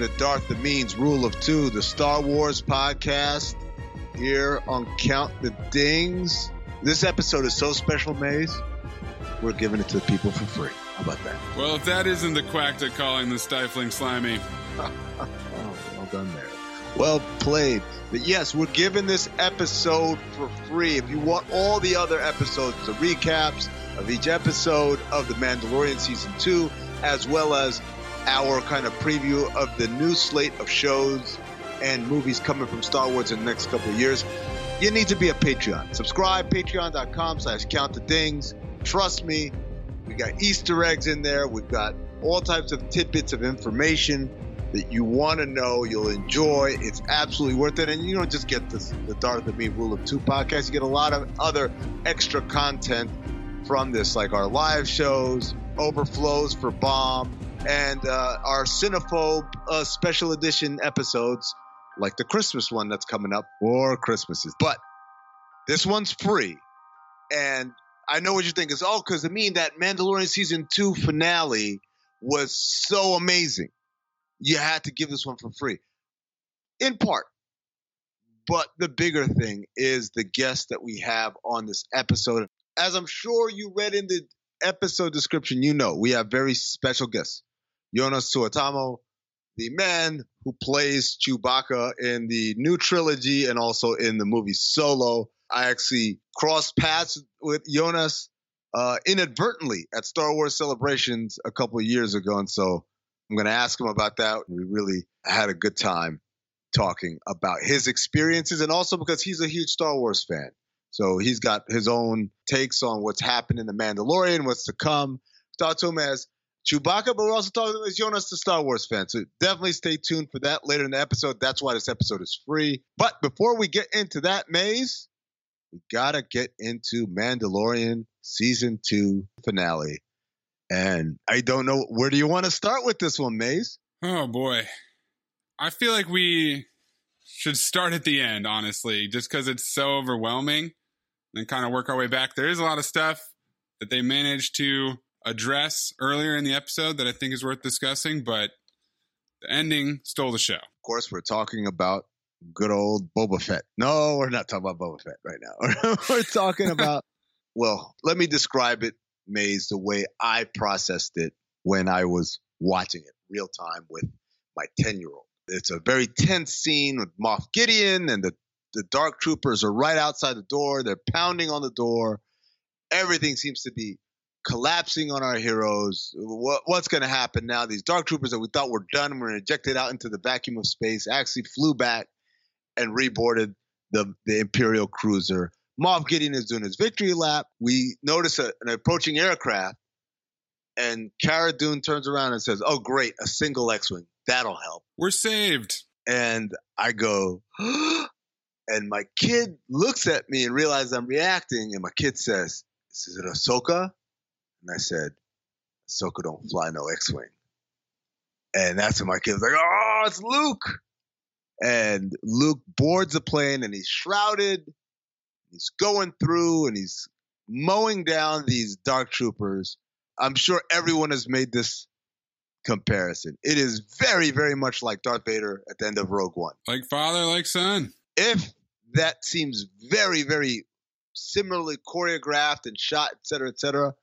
the Darth the Means Rule of Two, the Star Wars podcast here on Count the Dings. This episode is so special, Maze. We're giving it to the people for free. How about that? Well, if that isn't the quack to calling the stifling slimy. oh, well done there. Well played. But yes, we're giving this episode for free. If you want all the other episodes, the recaps of each episode of The Mandalorian Season 2, as well as our kind of preview of the new slate of shows and movies coming from Star Wars in the next couple of years, you need to be a Patreon. Subscribe, patreon.com slash count the dings. Trust me, we got Easter eggs in there. We've got all types of tidbits of information that you want to know, you'll enjoy. It's absolutely worth it. And you don't just get this, the Darth of Me Rule of Two podcast, you get a lot of other extra content from this, like our live shows, overflows for Bomb, and uh, our Cinephobe uh, special edition episodes, like the Christmas one that's coming up, or Christmases. But this one's free. And I know what you're thinking is, oh, because I mean, that Mandalorian season two finale was so amazing. You had to give this one for free. In part. But the bigger thing is the guest that we have on this episode. As I'm sure you read in the episode description, you know we have very special guests. Jonas Suotamo, the man who plays Chewbacca in the new trilogy and also in the movie Solo. I actually crossed paths with Jonas uh, inadvertently at Star Wars celebrations a couple years ago. And so I'm going to ask him about that. And we really had a good time talking about his experiences and also because he's a huge Star Wars fan. So he's got his own takes on what's happened in The Mandalorian, what's to come. Talk to him as Chewbacca, but we're also talking as Jonas, the Star Wars fan. So definitely stay tuned for that later in the episode. That's why this episode is free. But before we get into that, Maze, we gotta get into Mandalorian season two finale. And I don't know where do you want to start with this one, Maze? Oh boy. I feel like we should start at the end, honestly, just because it's so overwhelming and kind of work our way back. There is a lot of stuff that they managed to address earlier in the episode that I think is worth discussing, but the ending stole the show. Of course, we're talking about good old Boba Fett. No, we're not talking about Boba Fett right now. we're talking about, well, let me describe it, Maze, the way I processed it when I was watching it real time with my 10 year old. It's a very tense scene with Moff Gideon and the, the dark troopers are right outside the door. They're pounding on the door. Everything seems to be collapsing on our heroes. What, what's going to happen now? These dark troopers that we thought were done were ejected out into the vacuum of space, actually flew back and reboarded the, the Imperial cruiser. Moff Gideon is doing his victory lap. We notice a, an approaching aircraft, and Cara Dune turns around and says, "Oh, great, a single X-wing. That'll help." We're saved. And I go, and my kid looks at me and realizes I'm reacting, and my kid says, "Is it Ahsoka?" And I said, Ahsoka don't fly no X-wing. And that's when my kid was like, "Oh, it's Luke." And Luke boards the plane, and he's shrouded. He's going through, and he's mowing down these dark troopers. I'm sure everyone has made this comparison. It is very, very much like Darth Vader at the end of Rogue One. Like father, like son. If that seems very, very similarly choreographed and shot, et cetera, et cetera,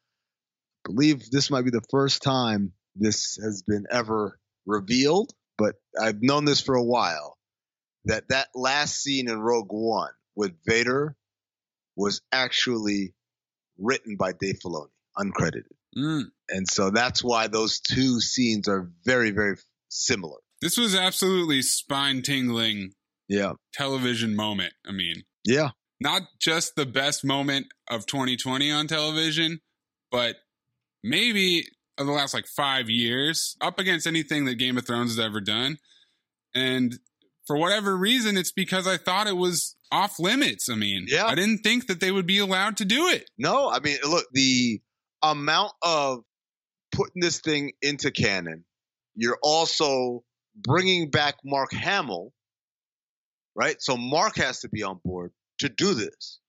believe this might be the first time this has been ever revealed, but I've known this for a while that that last scene in Rogue One with Vader was actually written by Dave Filoni, uncredited. Mm. And so that's why those two scenes are very, very similar. This was absolutely spine tingling Yeah. television moment. I mean, Yeah. not just the best moment of 2020 on television, but maybe of the last like five years, up against anything that Game of Thrones has ever done. And for whatever reason, it's because I thought it was off limits. I mean, Yeah. I didn't think that they would be allowed to do it. No, I mean, look, the amount of putting this thing into canon, you're also bringing back Mark Hamill, right? So Mark has to be on board to do this.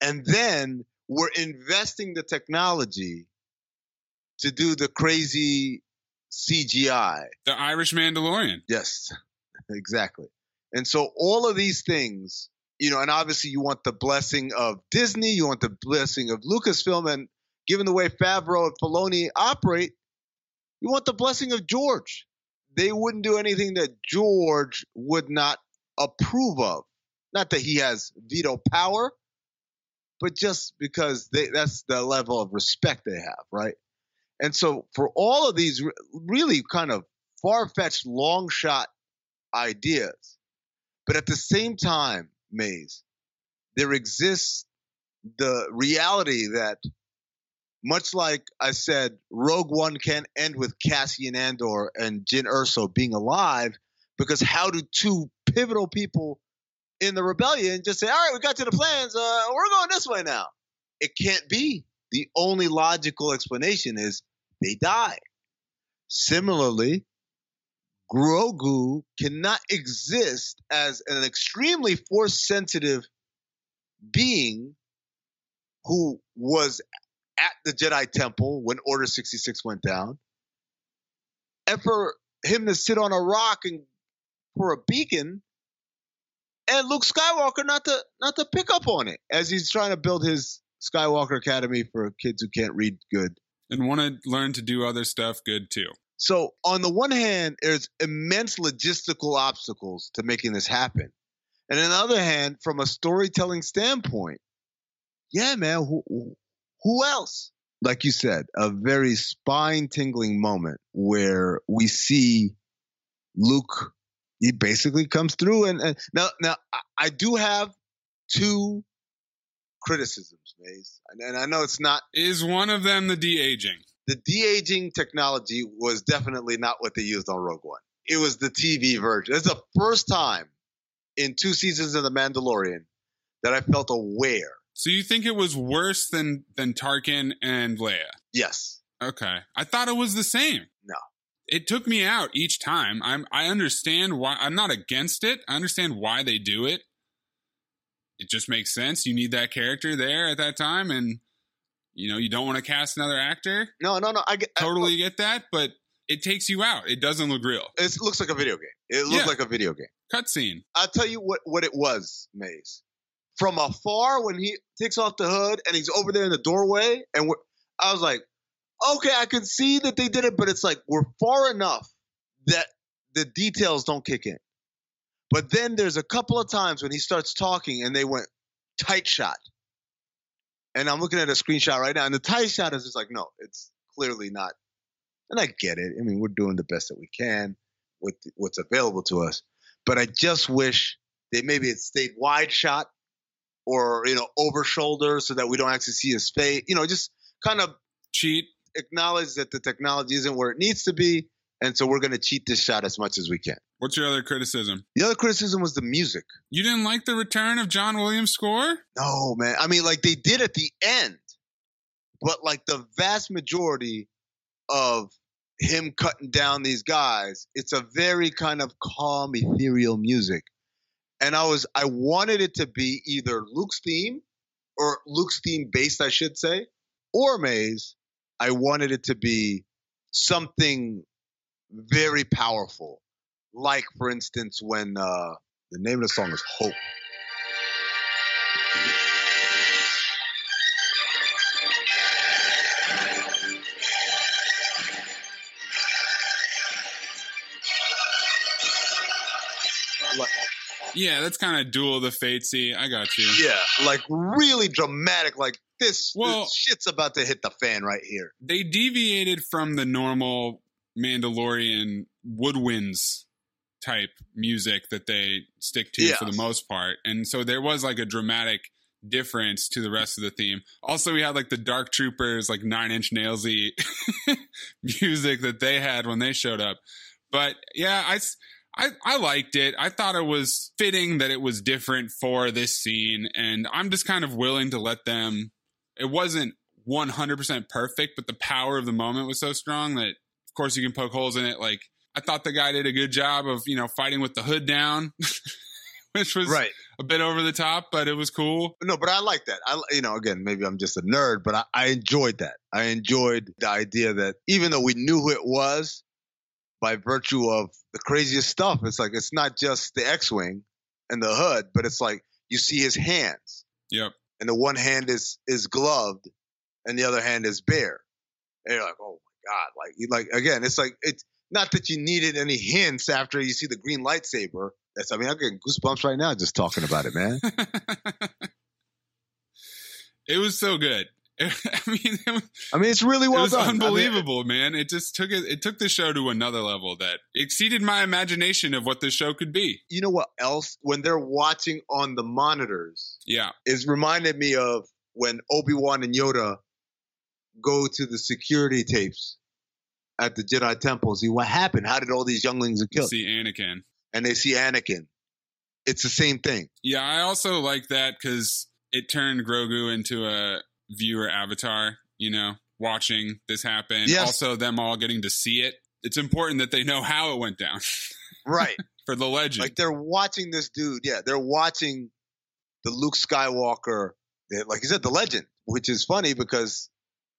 And then we're investing the technology to do the crazy CGI. The Irish Mandalorian. Yes, exactly. And so all of these things, you know, and obviously you want the blessing of Disney, you want the blessing of Lucasfilm, and given the way Favreau and Filoni operate, you want the blessing of George. They wouldn't do anything that George would not approve of. Not that he has veto power, but just because they, that's the level of respect they have, right? And so for all of these really kind of far-fetched long shot ideas, but at the same time, Maze, there exists the reality that much like I said, Rogue One can't end with Cassian Andor and Jyn Erso being alive, because how do two pivotal people in the rebellion just say, "All right, we got to the plans. Uh, we're going this way now"? It can't be. The only logical explanation is they die. Similarly, Grogu cannot exist as an extremely force sensitive being who was at the Jedi Temple when Order 66 went down. And for him to sit on a rock and for a beacon and Luke Skywalker not to not to pick up on it as he's trying to build his Skywalker Academy for kids who can't read good. And want to learn to do other stuff good too. So on the one hand, there's immense logistical obstacles to making this happen. And on the other hand, from a storytelling standpoint, yeah, man, who, who else? Like you said, a very spine tingling moment where we see Luke, he basically comes through. And, and now, now I, I do have two criticisms, Maze. And, and I know it's not Is one of them the de aging? the de aging technology was definitely not what they used on Rogue One. It was the TV version. It's the first time in two seasons of The Mandalorian that I felt aware. So you think it was worse than than Tarkin and Leia? Yes. Okay. I thought it was the same. No. It took me out each time. I'm I understand why I'm not against it. I understand why they do it. It just makes sense. You need that character there at that time and you know, you don't want to cast another actor. No, no, no. I get Totally get that, but it takes you out. It doesn't look real. It looks like a video game. It looks Yeah. like a video game. Cutscene. I'll tell you what, what it was, Maze. From afar, when he takes off the hood and he's over there in the doorway, and we're, I was like, okay, I can see that they did it, but it's like we're far enough that the details don't kick in. But then there's a couple of times when he starts talking and they went tight shot. And I'm looking at a screenshot right now, and the tight shot is just like, no, it's clearly not. And I get it. I mean, we're doing the best that we can with what's available to us. But I just wish they maybe it stayed wide shot or, you know, over shoulder so that we don't actually see his face. You know, just kind of Cheat. acknowledge that the technology isn't where it needs to be. And so we're going to cheat this shot as much as we can. What's your other criticism? The other criticism was the music. You didn't like the return of John Williams' score? No, man. I mean, like they did at the end, but like the vast majority of him cutting down these guys, it's a very kind of calm, ethereal music. And I was, I wanted it to be either Luke's theme or Luke's theme based, I should say, or Maze. I wanted it to be something very powerful. Like, for instance, when uh, the name of the song is Hope. Yeah, that's kind of duel of the fatesy. I got you. yeah, like really dramatic. Like this, Well- this shit's about to hit the fan right here. They deviated from the normal Mandalorian woodwinds type music that they stick to for the most part. And so there was like a dramatic difference to the rest of the theme. Also, we had like the Dark Troopers, like nine inch nailsy music that they had when they showed up. But yeah, I I liked it. I thought it was fitting that it was different for this scene. And I'm just kind of willing to let them. It wasn't 100% perfect, but the power of the moment was so strong that, of course, you can poke holes in it. Like, I thought the guy did a good job of, you know, fighting with the hood down, which was Right. a bit over the top, but it was cool. No, but I like that. I, you know, again, maybe I'm just a nerd, but I, I enjoyed that. I enjoyed the idea that even though we knew who it was, by virtue of the craziest stuff, it's like it's not just the X-wing and the hood, but it's like you see his hands, Yep. and the one hand is is gloved, and the other hand is bare. And you're like, oh my god! Like, you like again, it's like it's not that you needed any hints after you see the green lightsaber. That's I mean, I'm getting goosebumps right now just talking about it, man. it was so good. I mean, it was, I mean, it's really well it was done. I mean, unbelievable, man. It just took it. It took the show to another level that exceeded my imagination of what the show could be. you know what else? When they're watching on the monitors, Yeah, is reminded me of when Obi Wan and Yoda go to the security tapes at the Jedi Temple. See what happened? How did all these younglings get killed? see Anakin. And they see Anakin. It's the same thing. Yeah, I also like that because it turned Grogu into a viewer avatar. You know, watching this happen. Yes. Also, them all getting to see it. It's important that they know how it went down Right. for the legend. like they're watching this dude. Yeah, they're watching the Luke Skywalker, eh, like you said, the legend, which is funny because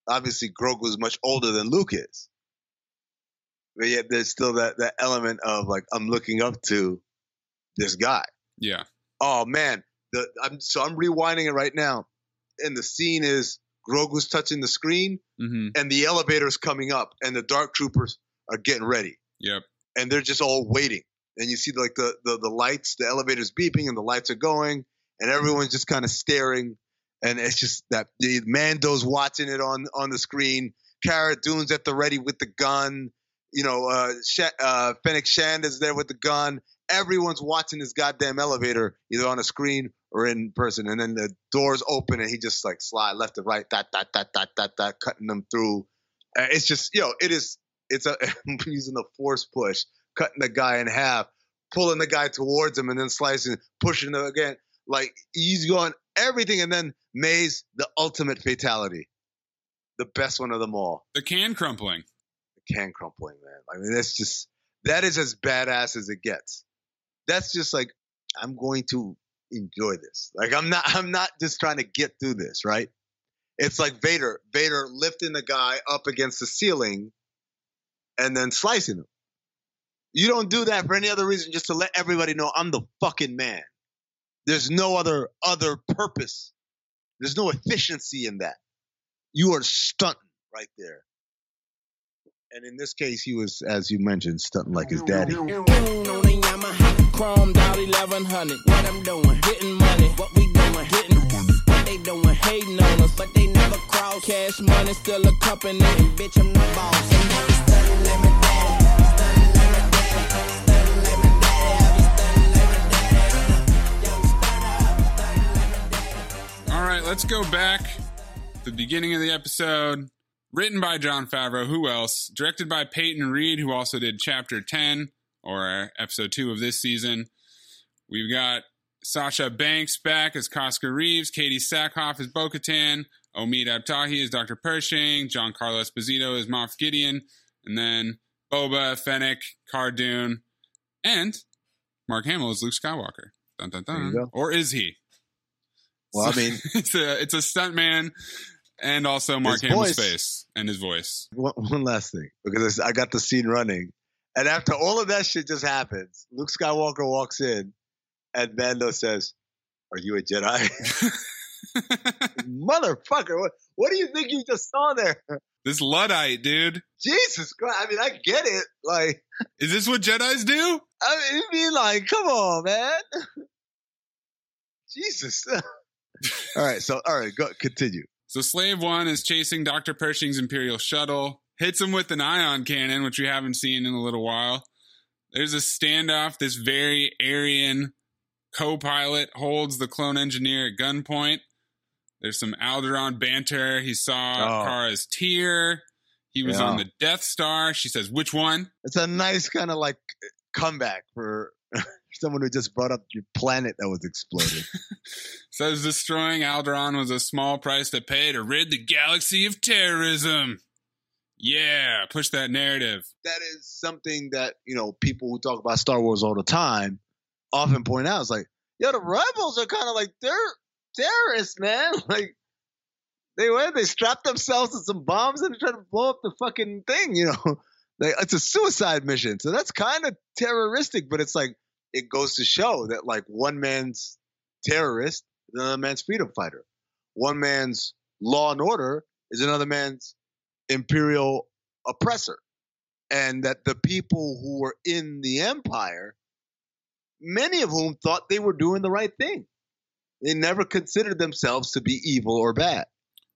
obviously Grogu is much older than Luke is. But yet there's still that, that element of like, I'm looking up to this guy. yeah, Oh man, the I'm so I'm rewinding it right now, and the scene is Grogu's touching the screen, hmm and the elevator's coming up, and the Dark Troopers are getting ready, yep, and they're just all waiting, and you see like the the, the lights, the elevator's beeping, and the lights are going, and everyone's just kind of staring, and it's just that the Mando's watching it on on the screen, Cara Dune's at the ready with the gun, you know, uh, Sha- uh, Fennec Shand is there with the gun. Everyone's watching this goddamn elevator, either on a screen or in person. And then the doors open and he just like slide left to right, dot, dot, dot, dot, dot, dot, cutting them through Uh, It's just, you know, it is, it's a, using the force push, cutting the guy in half, pulling the guy towards him and then slicing, pushing him again. Like he's going everything. And then Mays, the ultimate fatality, the best one of them all. The can crumpling. Can crumpling, man. I mean, that's just, that is as badass as it gets. That's just like, I'm going to enjoy this. Like I'm not, I'm not just trying to get through this, right? It's like Vader, Vader lifting the guy up against the ceiling and then slicing him. You don't do that for any other reason, just to let everybody know I'm the fucking man. There's no other other purpose. There's no efficiency in that. You are stunting right there. And in this case, he was, as you mentioned, stunting like his daddy. on the Yamaha, chromed out 1100. What I'm doing, getting money. What we doing, getting money. What they doing, hating on us, but they never cross. Cash money still a company, bitch I'm the boss. And now we stunning like my daddy, stunning like my daddy, stunning like my daddy. I be stunning like my daddy. Yo, stun up, stunning like my daddy. All right, let's go back to the beginning of the episode. Written by Jon Favreau. Who else? Directed by Peyton Reed, who also did Chapter 10 or Episode 2 of this season. We've got Sasha Banks back as Koska Reeves, Katee Sackhoff as Bo Katan, Omid Abtahi as Dr. Pershing, Giancarlo Esposito as Moff Gideon, and then Boba, Fennec, Cara Dune, and Mark Hamill as Luke Skywalker. Dun, dun, dun. Or is he? Well, I mean, it's a it's a stunt man and also Mark His Hamill's voice. face and his voice. one, one last thing because I got the scene running, and after all of that shit just happens, Luke Skywalker walks in, and Mando says, "Are you a Jedi, motherfucker? What, what do you think you just saw there? this Luddite, dude. Jesus Christ! I mean, I get it. Like, Is this what Jedi's do? I mean, like, come on, man. Jesus. all right, so all right, go continue. So Slave One is chasing Dr. Pershing's Imperial shuttle, hits him with an ion cannon, which we haven't seen in a little while. There's a standoff. This very Aryan co-pilot holds the clone engineer at gunpoint. There's some Alderaan banter. He saw Oh. Cara's tear. He was Yeah. on the Death Star. She says, "Which one?" It's a nice kind of like comeback for someone who just brought up your planet that was exploded. Says destroying Alderaan was a small price to pay to rid the galaxy of terrorism. Yeah, push that narrative. that is something that you know people who talk about Star Wars all the time often point out. It's like, yeah, the rebels are kind of like they're terrorists, man. Like they went, they strapped themselves to some bombs and tried to blow up the fucking thing. You know, like it's a suicide mission, so that's kind of terroristic. But it's like it goes to show that like one man's terrorist is another man's freedom fighter. One man's law and order is another man's imperial oppressor and that the people who were in the empire, many of whom thought they were doing the right thing. They never considered themselves to be evil or bad.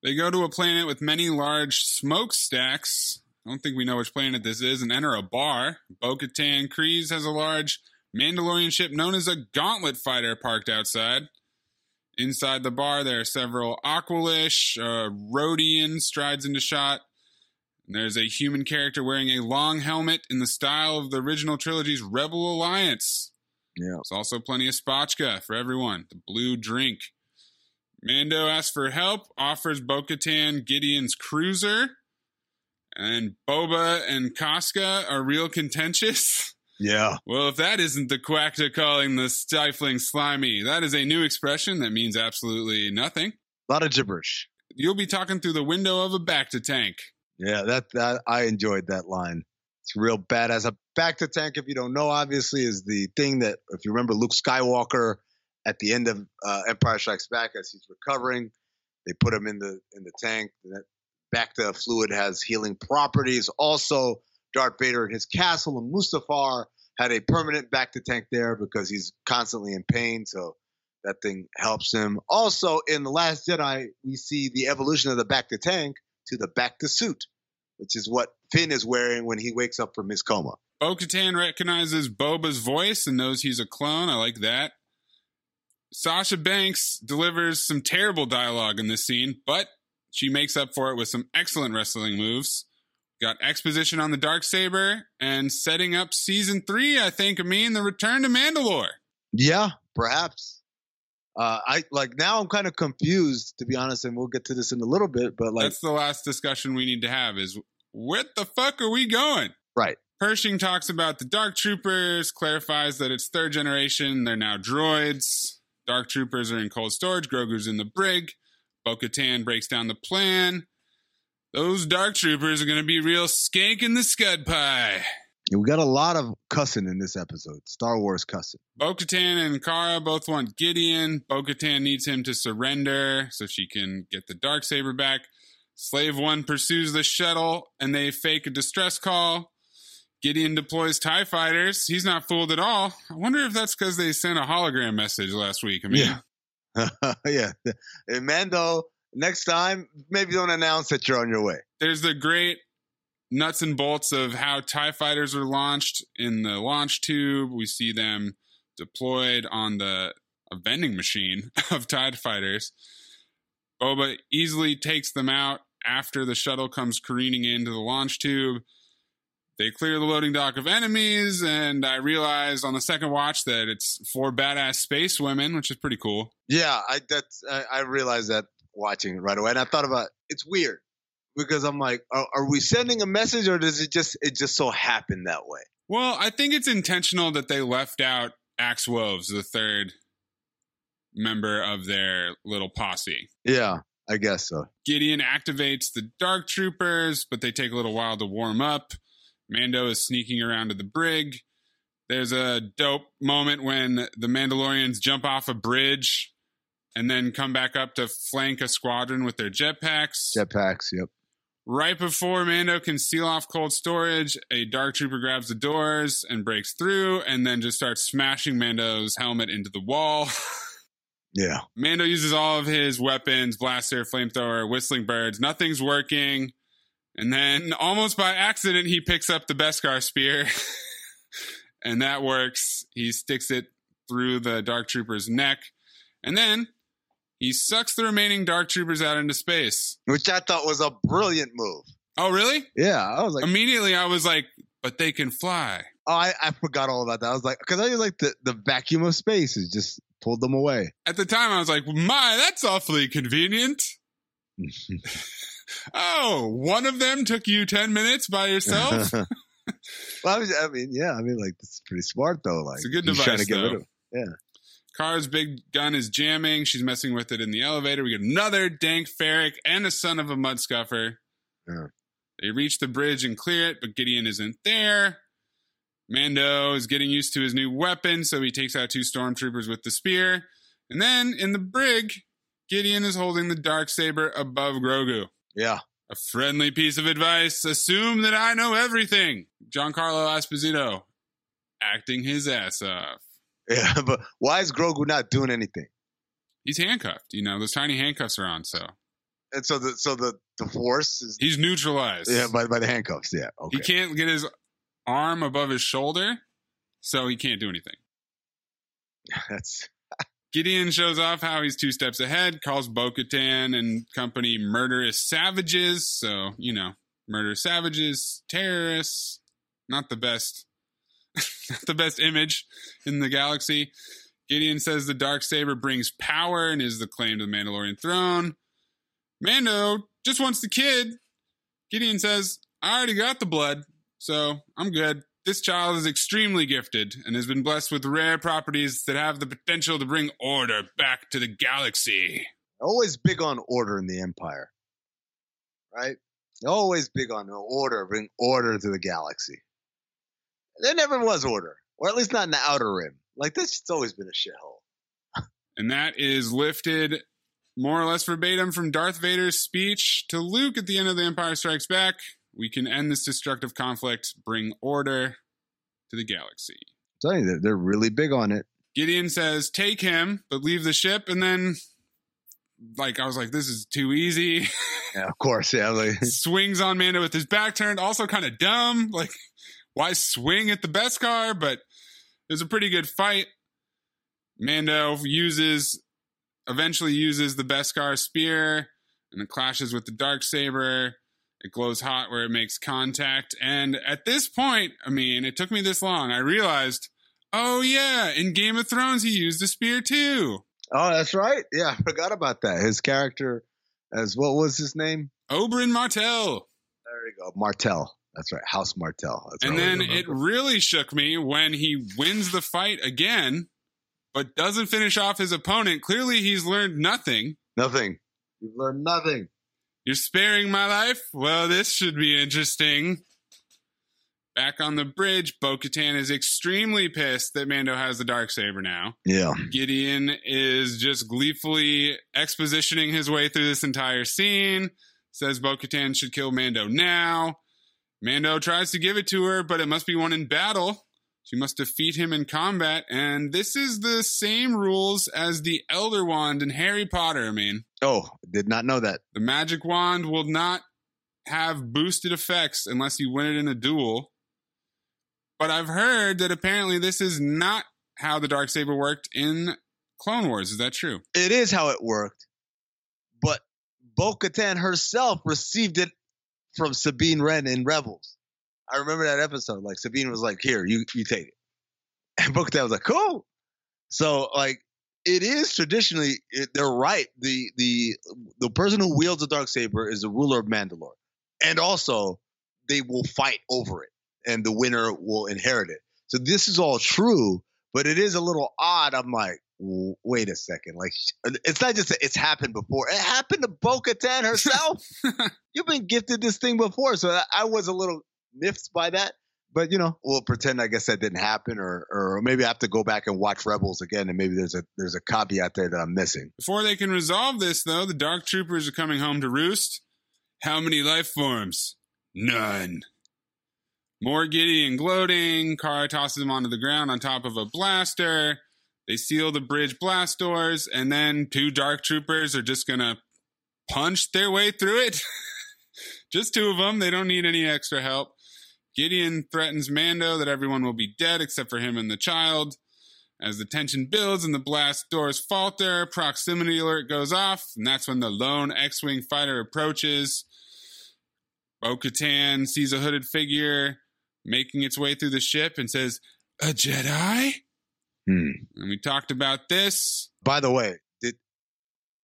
They go to a planet with many large smokestacks. I don't think we know which planet this is, and enter a bar. Bo Katan Kryze has a large Mandalorian ship known as a Gauntlet Fighter parked outside. Inside the bar, there are several Aqualish. Uh, Rodian strides into shot. And there's a human character wearing a long helmet in the style of the original trilogy's Rebel Alliance. Yeah. There's also plenty of spotchka for everyone. The blue drink. Mando asks for help, offers Bo Katan Gideon's cruiser. And Boba and Koska are real contentious. Yeah. Well, if that isn't the quackta calling the stifling slimy, that is a new expression that means absolutely nothing. A lot of gibberish. You'll be talking through the window of a bacta tank. Yeah, that, that I enjoyed that line. It's real badass. A bacta tank, if you don't know, obviously, is the thing that if you remember Luke Skywalker at the end of uh, Empire Strikes Back as he's recovering, they put him in the in the tank. That bacta fluid has healing properties. Also, Darth Vader in his castle in Mustafar had a permanent bacta tank there because he's constantly in pain. So that thing helps him. Also, in The Last Jedi, we see the evolution of the bacta tank to the bacta suit, which is what Finn is wearing when he wakes up from his coma. Bo Katan recognizes Boba's voice and knows he's a clone. I like that. Sasha Banks delivers some terrible dialogue in this scene, but she makes up for it with some excellent wrestling moves. Got exposition on the dark saber and setting up season three. I think. I mean, the return to Mandalore. Yeah, perhaps. Uh, I like now. I'm kind of confused, to be honest, and we'll get to this in a little bit. But like, That's the last discussion we need to have. Is what the fuck are we going? right? Pershing talks about the Dark Troopers, clarifies that it's third generation. They're now droids. Dark Troopers are in cold storage. Grogu's in the brig. Bo Katan breaks down the plan. Those Dark Troopers are going to be real skank in the scud pie. And we got a lot of cussing in this episode. Star Wars cussing. Bo Katan and Cara both want Gideon. Bo Katan needs him to surrender so she can get the Dark Saber back. Slave One pursues the shuttle and they fake a distress call. Gideon deploys TIE fighters. He's not fooled at all. I wonder if that's because they sent a hologram message last week. I mean, Yeah. yeah, and Mando. Next time, maybe don't announce that you're on your way. there's the great nuts and bolts of how TIE fighters are launched in the launch tube. We see them deployed on the a vending machine of TIE fighters. Boba easily takes them out after the shuttle comes careening into the launch tube. They clear the loading dock of enemies, and I realized on the second watch that it's four badass space women, which is pretty cool. Yeah, I that's I, I realized that watching it right away, and I thought about it's weird because I'm like, are, are we sending a message, or does it just it just so happen that way? Well, I think it's intentional that they left out Axe Woves, the third member of their little posse. Yeah, I guess so. Gideon activates the Dark Troopers, but they take a little while to warm up. Mando is sneaking around to the brig. There's a dope moment when the Mandalorians jump off a bridge and then come back up to flank a squadron with their jetpacks. Jetpacks. Yep. Right before Mando can seal off cold storage, a dark trooper grabs the doors and breaks through and then just starts smashing Mando's helmet into the wall. Yeah. Mando uses all of his weapons blaster, flamethrower, whistling birds. Nothing's working. And then, almost by accident, he picks up the Beskar spear. and that works. He sticks it through the Dark Trooper's neck. And then he sucks the remaining Dark Troopers out into space. Which I thought was a brilliant move. Oh, really? Yeah, I was like, Immediately, I was like, but they can fly. oh, I, I forgot all about that. I was like, because I was like the, the vacuum of space has just pulled them away. At the time, I was like, my, that's awfully convenient. Oh, one of them took you 10 minutes by yourself? well, I, was, I mean, yeah, I mean, like is pretty smart though. Like It's a good trying device, to get rid though. of. Car's big gun is jamming. She's messing with it in the elevator. We get another dank farrik and a son of a mud scuffer. Yeah. They reach the bridge and clear it, but Gideon isn't there. Mando is getting used to his new weapon, so he takes out two stormtroopers with the spear. And then in the brig, Gideon is holding the dark saber above Grogu. Yeah, A friendly piece of advice assume that I know everything. Giancarlo Esposito acting his ass off. Yeah. But why is Grogu not doing anything? He's handcuffed. You know, those tiny handcuffs are on, so And so the so the the force is he's neutralized. yeah by by the handcuffs. Yeah, okay. He can't get his arm above his shoulder, so he can't do anything. That's Gideon shows off how he's two steps ahead, calls Bo Katan and company murderous savages. So, you know, murderous savages, terrorists, not the best, the best image in the galaxy. Gideon says the dark saber brings power and is the claim to the Mandalorian throne. Mando just wants the kid. Gideon says, I already got the blood, so I'm good. This child is extremely gifted and has been blessed with rare properties that have the potential to bring order back to the galaxy. always big on order in the Empire, right? Always big on order, bring order to the galaxy. There never was order, or at least not in the outer rim. Like this, it's always been a shithole. And that is lifted more or less verbatim from Darth Vader's speech to Luke at the end of The Empire Strikes Back. We can end this destructive conflict, bring order to the galaxy. I'm telling you, they're, really big on it. Gideon says, take him, but leave the ship. And then, like, I was like, this is too easy. Yeah, of course. Yeah, like, Swings on Mando with his back turned. Also, kind of dumb. Like, why swing at the Beskar? But it was a pretty good fight. Mando uses, eventually uses the Beskar spear and it clashes with the dark saber. It glows hot where it makes contact. And at this point, I mean, it took me this long. I realized, oh, yeah, in Game of Thrones, he used a spear too. Oh, that's right. Yeah, I forgot about that. His character, as what was his name? Oberyn Martell. There you go, Martell. That's right, House Martell. That's and then it really shook me when he wins the fight again, but doesn't finish off his opponent. Clearly, he's learned nothing. nothing. You've learned nothing. You're sparing my life? Well, this should be interesting. Back on the bridge, Bo Katan is extremely pissed that Mando has the dark saber now. Yeah. Gideon is just gleefully expositioning his way through this entire scene. Says Bo Katan should kill Mando now. Mando tries to give it to her, but it must be won in battle. She must defeat him in combat. And this is the same rules as the Elder Wand in Harry Potter. I mean, Oh, did not know that. the magic wand will not have boosted effects unless you win it in a duel. But I've heard that apparently this is not how the dark saber worked in Clone Wars. Is that true? It is how it worked, but Bo Katan herself received it from Sabine Wren in Rebels. I remember that episode. Like Sabine was like, "Here, you you take it," and Book Katan was like, "Cool." So like, it is traditionally it, they're right. The the the person who wields the dark saber is the ruler of Mandalore, and also they will fight over it, and the winner will inherit it. So this is all true, but it is a little odd. I'm like, wait a second. Like, uh, it's not just that it's happened before. It happened to Bo Katan herself. You've been gifted this thing before, so I- was a little miffed by that. But you know, we'll pretend I guess that didn't happen, or or maybe I have to go back and watch Rebels again, and maybe there's a there's a caveat there that I'm missing. Before they can resolve this, though, the Dark Troopers are coming home to roost. How many life forms? None. More Gideon gloating. Cara tosses him onto the ground on top of a blaster. They seal the bridge blast doors, and then two Dark Troopers are just gonna punch their way through it. just two of them. They don't need any extra help. Gideon threatens Mando that everyone will be dead except for him and the child. As the tension builds and the blast doors falter, proximity alert goes off, and that's when the lone X Wing fighter approaches. Bo Katan sees a hooded figure making its way through the ship and says, A Jedi? Hmm. And we talked about this. By the way, did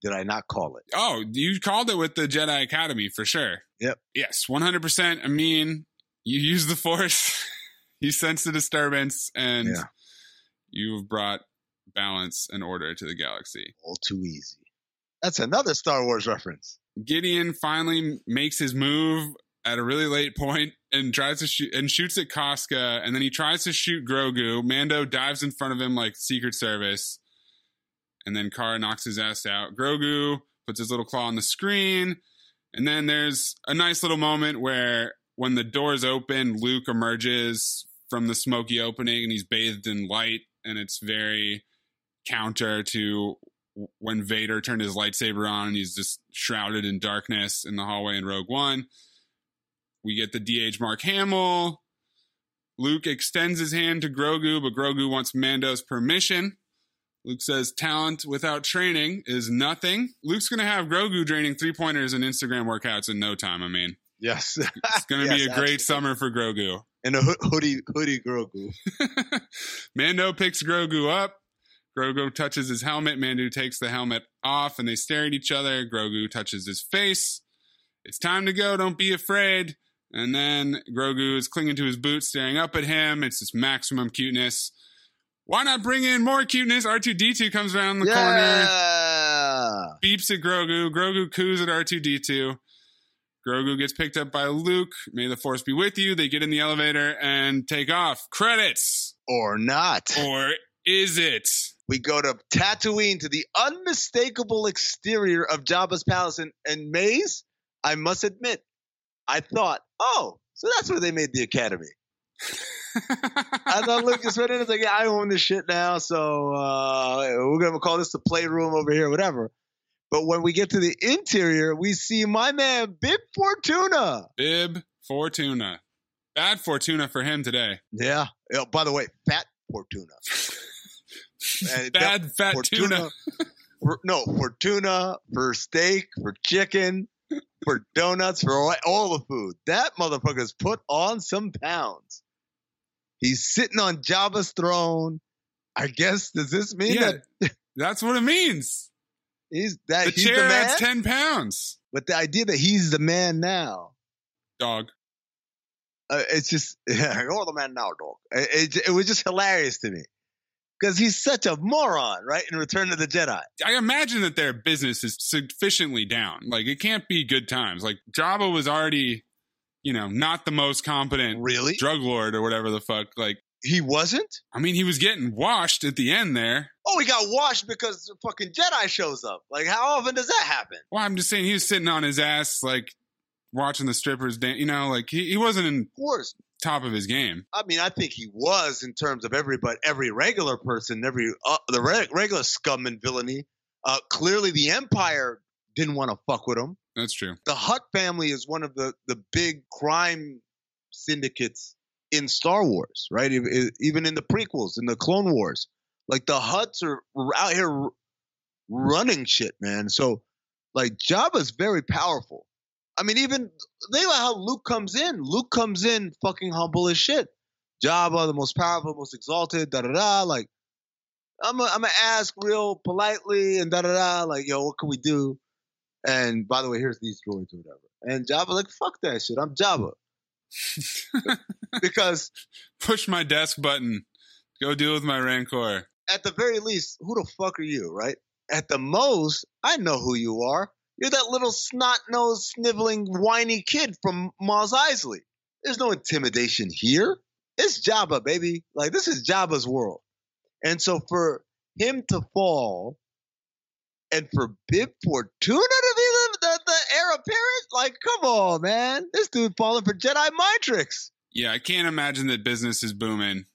did I not call it? Oh, you called it with the Jedi Academy for sure. Yep. Yes, 100%. I mean, you use the Force, you sense the disturbance, and Yeah. you've brought balance and order to the galaxy. All too easy. That's another Star Wars reference. Gideon finally makes his move at a really late point and tries to shoot and shoots at Koska, and then he tries to shoot Grogu. Mando dives in front of him like Secret Service, and then Cara knocks his ass out. Grogu puts his little claw on the screen, and then there's a nice little moment where when the doors open, Luke emerges from the smoky opening and he's bathed in light, and it's very counter to when Vader turned his lightsaber on and he's just shrouded in darkness in the hallway in Rogue One. We get the DH Mark Hamill. Luke extends his hand to Grogu, but Grogu wants Mando's permission. Luke says talent without training is nothing. Luke's going to have Grogu draining three pointers and Instagram workouts in no time. I mean, Yes. it's going to be a great absolutely. summer for Grogu. And a hoo- hoodie hoodie Grogu. Mando picks Grogu up. Grogu touches his helmet. Mando takes the helmet off and they stare at each other. Grogu touches his face. It's time to go. Don't be afraid. And then Grogu is clinging to his boot, staring up at him. It's this maximum cuteness. Why not bring in more cuteness? R2D2 comes around the corner, beeps at Grogu. Grogu coos at R2D2. Grogu gets picked up by Luke. May the force be with you. They get in the elevator and take off. Credits. Or not. Or is it? we go to Tatooine to the unmistakable exterior of Jabba's palace and, and maze. I must admit, I thought, oh, so that's where they made the academy. I thought Lucas went in and was like, yeah, I own this shit now, so uh, we're gonna call this the playroom over here, whatever. But when we get to the interior, we see my man Bib Fortuna. Bib Fortuna. Bad Fortuna for him today. Yeah. Oh, by the way, Fat Fortuna. Bad fat tuna. for, no, for tuna, for steak, for chicken. For donuts, for all, all the food. That motherfucker's put on some pounds. He's sitting on Jabba's throne. I guess does this mean Yeah, that that's what it means. he's that The he's chair the man? adds 10 pounds. but the idea that he's the man now, Dog. uh, it's just yeah, you're the man now, dog. It, it, it was just hilarious to me because he's such a moron, right? In Return of the Jedi, I imagine that their business is sufficiently down. Like, it can't be good times. Like, Jabba was already, you know, not the most competent really? drug lord or whatever the fuck. Like, He wasn't. I mean, he was getting washed at the end there. Oh, he got washed because the fucking Jedi shows up. Like, how often does that happen? Well, I'm just saying he was sitting on his ass, like, watching the strippers dance. You know, like, he, he wasn't in Of course. Top of his game. I mean, I think he was in terms of every, but every regular person, every uh, the re- regular scum and villainy. Uh, clearly, the Empire didn't want to fuck with him. That's true. The Hutt family is one of the the big crime syndicates in Star Wars, right? Even in the prequels, in the Clone Wars, like the Hutts are out here running shit, man. So, like, Jabba's very powerful. I mean, even think about how Luke comes in. Luke comes in fucking humble as shit. Jabba, the most powerful, most exalted, da da da. Like, I'm gonna ask real politely and da da da. Like, yo, what can we do? And by the way, here's these droids or whatever. And Jabba like, fuck that shit. I'm Jabba because Push my desk button. Go deal with my rancor. at the very least, who the fuck are you, right? At the most, I know who you are. You're that little snot-nosed, sniveling, whiny kid from Mos Eisley. There's no intimidation here. It's Jabba, baby. Like this is Jabba's world. And so for him to fall, and for Bib Fortuna to be the, the, the heir apparent, like come on, man, this dude falling for Jedi mind tricks. Yeah, I can't imagine that business is booming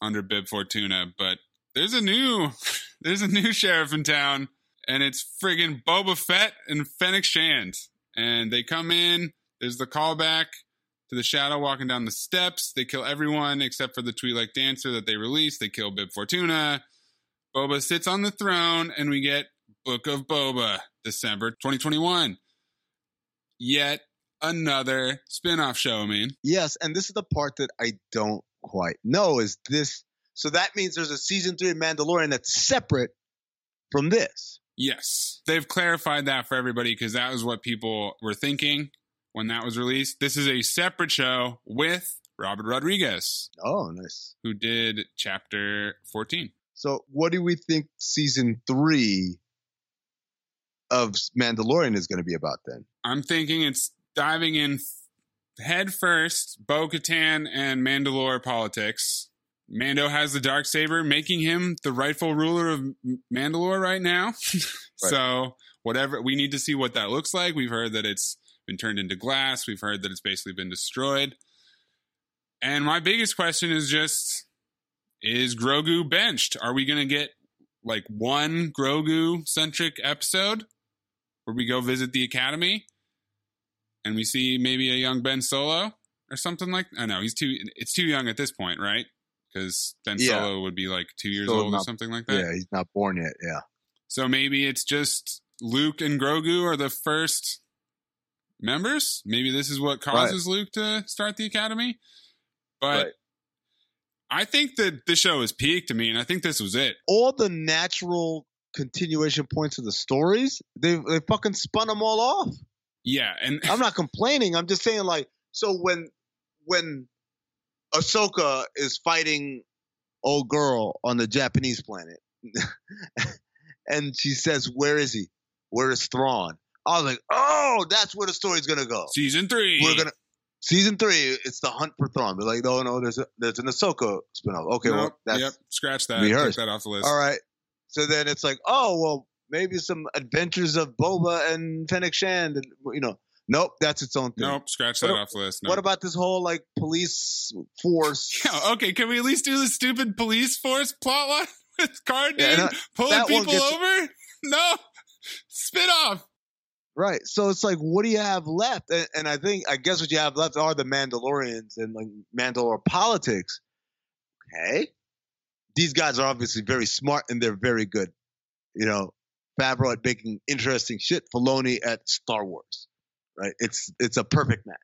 under Bib Fortuna, but there's a new there's a new sheriff in town, and it's friggin' Boba Fett and Fennec Shand. And they come in, there's the callback to the shadow walking down the steps. They kill everyone except for the Twi'lek dancer that they release. They kill Bib Fortuna. Boba sits on the throne, and we get Book of Boba, December 2021. Yet another spin-off show, I mean. Yes, and this is the part that I don't quite know is this. So that means there's a season three of Mandalorian that's separate from this. Yes. They've clarified that for everybody because that was what people were thinking when that was released. This is a separate show with Robert Rodriguez, Oh, nice. who did chapter 14. So what do we think season three of Mandalorian is going to be about then? I'm thinking it's diving in head first, Bo Katan and Mandalore politics. Mando has the dark saber, making him the rightful ruler of Mandalore right now. So whatever we need to see what that looks like. We've heard that it's been turned into glass. We've heard that it's basically been destroyed. And my biggest question is just: Is Grogu benched? Are we going to get like one Grogu centric episode where we go visit the academy and we see maybe a young Ben Solo or something like? I know he's too. It's too young at this point, right? Because Ben Yeah. Solo would be like two years old or something like that. Yeah, he's not born yet. Yeah. So maybe it's just Luke and Grogu are the first members. Maybe this is what causes Luke to start the academy. But Right. I think that the show has peaked to me, and I think this was it. All the natural continuation points of the stories, they they fucking spun them all off. Yeah, and I'm not complaining. I'm just saying, like, so when when Ahsoka is fighting old girl on the Japanese planet, and she says, "Where is he? Where is Thrawn?" I was like, "Oh, that's where the story's gonna go. season three. We're gonna." Season three, it's the hunt for Thrawn. They're like, no, no, there's a, there's an Ahsoka spinoff. Okay, well, that's yep, scratch that. rehearsed. Take that off the list. all right. So then it's like, oh well, maybe some adventures of Boba and Fennec Shand, and you know, nope, that's its own thing. Nope, scratch that a- off the list. What about this whole like police force? Yeah, okay, can we at least do the stupid police force plot plotline with Cara Yeah, uh, pulling people over? No, spit off. Right. So it's like, what do you have left? And, and I think, I guess what you have left are the Mandalorians and like Mandalore politics. Okay. These guys are obviously very smart and they're very good. You know, Favreau at making interesting shit, Filoni at Star Wars. Right? It's it's a perfect match.